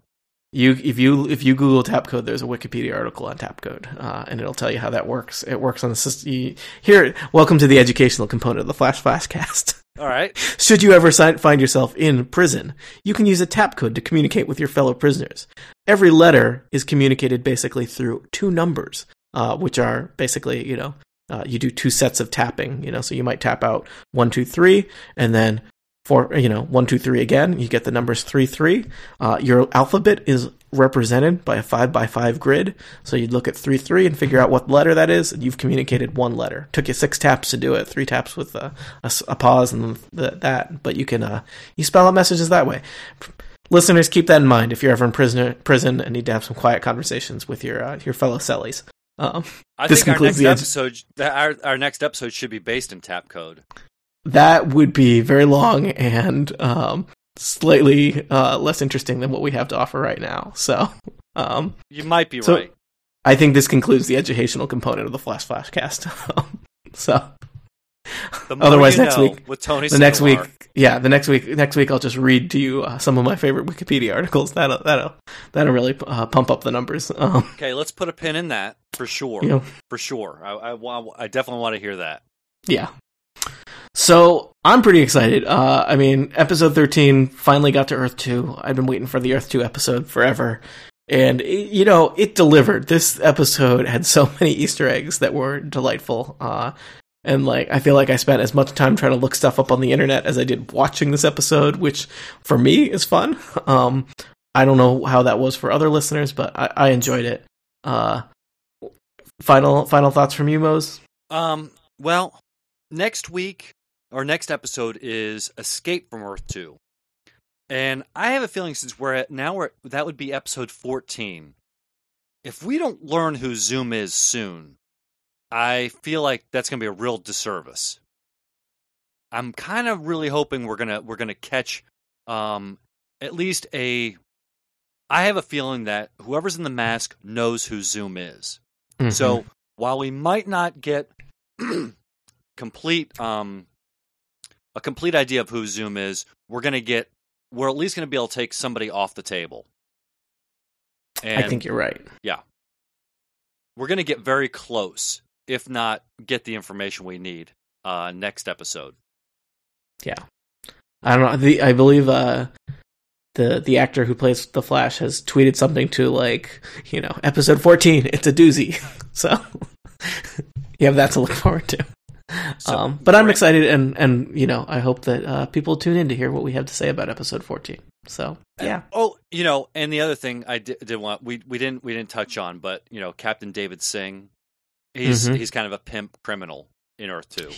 You if you if you Google tap code, there's a Wikipedia article on tap code, uh, and it'll tell you how that works. It works on the system. You, here, welcome to the educational component of the Flash Flashcast. [laughs] All right. Should you ever find yourself in prison, you can use a tap code to communicate with your fellow prisoners. Every letter is communicated basically through two numbers, uh, which are basically, you know, uh, you do two sets of tapping, you know, so you might tap out one, two, three, and then four, you know, one, two, three again. You get the numbers three, three. Uh, your alphabet is represented by a five by five grid. So you'd look at three, three and figure out what letter that is, and you've communicated one letter. Took you six taps to do it, three taps with a a pause and the, that, but you can, uh, you spell out messages that way. Listeners, keep that in mind if you're ever in prison, prison and need to have some quiet conversations with your, uh, your fellow cellies. Um, I This think our next the episode, our our next episode should be based in tap code. That would be very long and um, slightly uh, less interesting than what we have to offer right now. So, um, You might be So- right. I think this concludes the educational component of the Flash Flashcast. [laughs] so, otherwise next week- with Tony. the next week, yeah, the next week, next week, I'll just read to you uh, some of my favorite Wikipedia articles. That'll that'll that'll really uh, pump up the numbers. [laughs] Um, Okay, let's put a pin in that for sure. you know, For sure. I, I, I definitely want to hear that. Yeah. So I'm pretty excited. Uh, I mean, episode 13 finally got to Earth 2. I've been waiting for the Earth 2 episode forever. And, you know, it delivered. This episode had so [laughs] many Easter eggs that were delightful. Uh, and, like, I feel like I spent as much time trying to look stuff up on the internet as I did watching this episode, which for me is fun. [laughs] Um, I don't know how that was for other listeners, but I, I enjoyed it. Uh, final final thoughts from you, Mose? Um. Well, next week or next episode is Escape from Earth Two, and I have a feeling since we're at now we're that would be episode fourteen. If we don't learn who Zoom is soon, I feel like that's going to be a real disservice. I'm kind of really hoping we're gonna we're gonna catch um at least a. I have a feeling that whoever's in the mask knows who Zoom is. Mm-hmm. So while we might not get [clears throat] complete um a complete idea of who Zoom is, we're gonna get we're at least gonna be able to take somebody off the table. And I think you're right. Yeah. We're gonna get very close, if not get the information we need uh next episode. Yeah. I don't know. The I believe uh, the the actor who plays the Flash has tweeted something to like you know episode fourteen. It's a doozy. [laughs] So [laughs] you have that to look forward to. So, um, but I'm excited, and and you know I hope that uh, people tune in to hear what we have to say about episode fourteen. So yeah, Oh, you know, and the other thing I did, did want we we didn't we didn't touch on, but you know, Captain David Singh, he's Mhm. he's kind of a pimp criminal in Earth Two.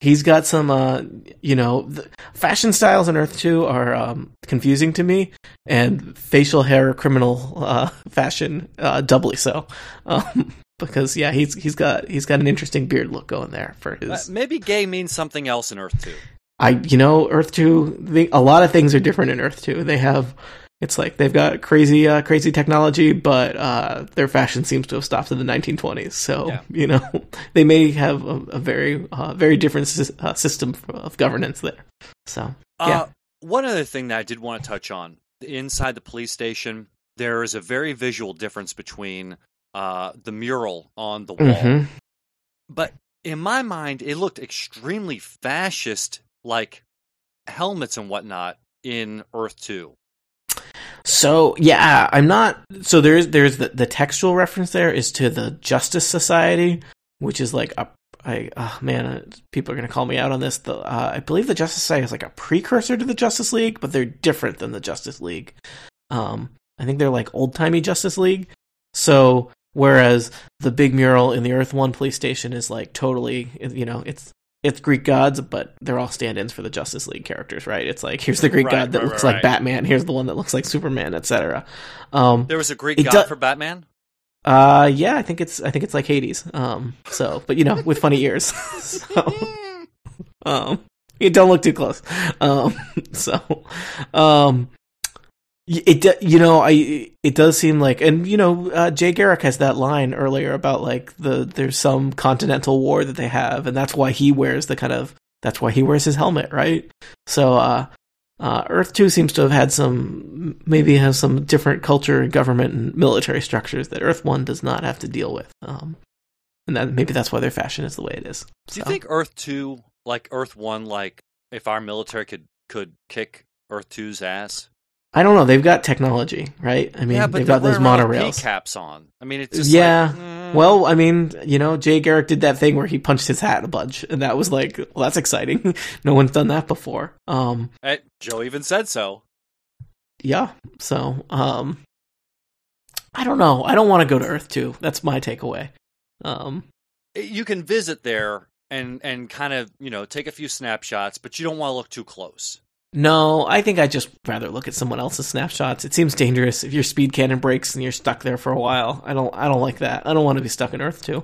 he's got some uh you know the fashion styles in earth 2 are um confusing to me and facial hair criminal uh fashion uh doubly so [laughs] um because yeah he's he's got he's got an interesting beard look going there for Uh, his maybe gay means something else in Earth Two. i you know earth 2 the, a lot of things are different in earth 2 they have it's like they've got crazy uh crazy technology but uh their fashion seems to have stopped in the 1920s so Yeah. you know [laughs] they may have a, a very uh, very different sys- uh, system of governance there so Yeah. Uh, one other thing that I did want to touch on inside the police station, there is a very visual difference between uh, the mural on the wall Mhm. but in my mind, it looked extremely fascist, like helmets and whatnot in Earth Two. So yeah, I'm not. So there's there's the the textual reference there is to the Justice Society, which is like a I oh man, uh, people are gonna call me out on this. The uh, I believe the Justice Society is like a precursor to the Justice League, but they're different than the Justice League. Um, I think they're like old timey Justice League. So whereas the big mural in the Earth One police station is like totally, you know, it's it's Greek gods, but they're all stand-ins for the Justice League characters, right? It's like here's the Greek Right, god that right, looks right, like. Batman, here's the one that looks like Superman, etc. Um, There was a Greek god do- for Batman. uh, yeah, I think it's I think it's like Hades. Um, so, but you know, with funny ears. [laughs] so, [laughs] um, you don't look too close. Um, [laughs] so, um, it you know I it does seem like and you know uh, Jay Garrick has that line earlier about like the there's some continental war that they have and that's why he wears the kind of that's why he wears his helmet right so uh uh, Earth 2 seems to have had some, maybe has some different culture and government and military structures that Earth 1 does not have to deal with. Um, and that maybe that's why their fashion is the way it is. Do you think Earth Two, like Earth One, like if our military could could kick Earth 2's ass? I don't know. They've got technology, right? I mean, yeah, but they've got those wearing around with monorails. caps on. I mean, it's just Yeah. Like, mm. Well, I mean, you know, Jay Garrick did that thing where he punched his hat a bunch, and that was like, well, that's exciting. [laughs] no one's done that before. Um, Eh, Joe even said so. yeah. So, um, I don't know. I don't want to go to Earth 2. That's my takeaway. Um, Eh, You can visit there and and kind of you know take a few snapshots, but you don't want to look too close. No, I think I'd just rather look at someone else's snapshots. It seems dangerous if your speed cannon breaks and you're stuck there for a while. I don't I don't like that. I don't want to be stuck in Earth 2.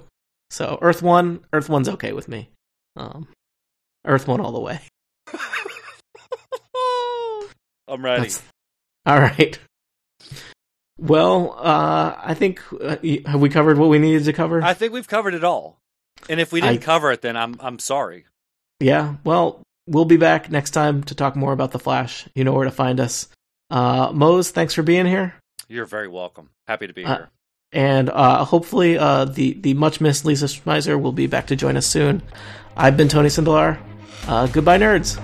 So, Earth 1, Earth 1's okay with me. Um Earth 1 all the way. [laughs] I'm ready. That's- All right. Well, uh I think uh, have we covered what we needed to cover? I think we've covered it all. And if we didn't cover it, then I'm I'm sorry. yeah. Well, we'll be back next time to talk more about the Flash. You know where to find us. Uh Mose, thanks for being here. You're very welcome. Happy to be Uh, here. and uh, hopefully uh, the the much missed Lisa Schmeiser will be back to join us soon. I've been Tony Sindelar. Uh, goodbye, nerds.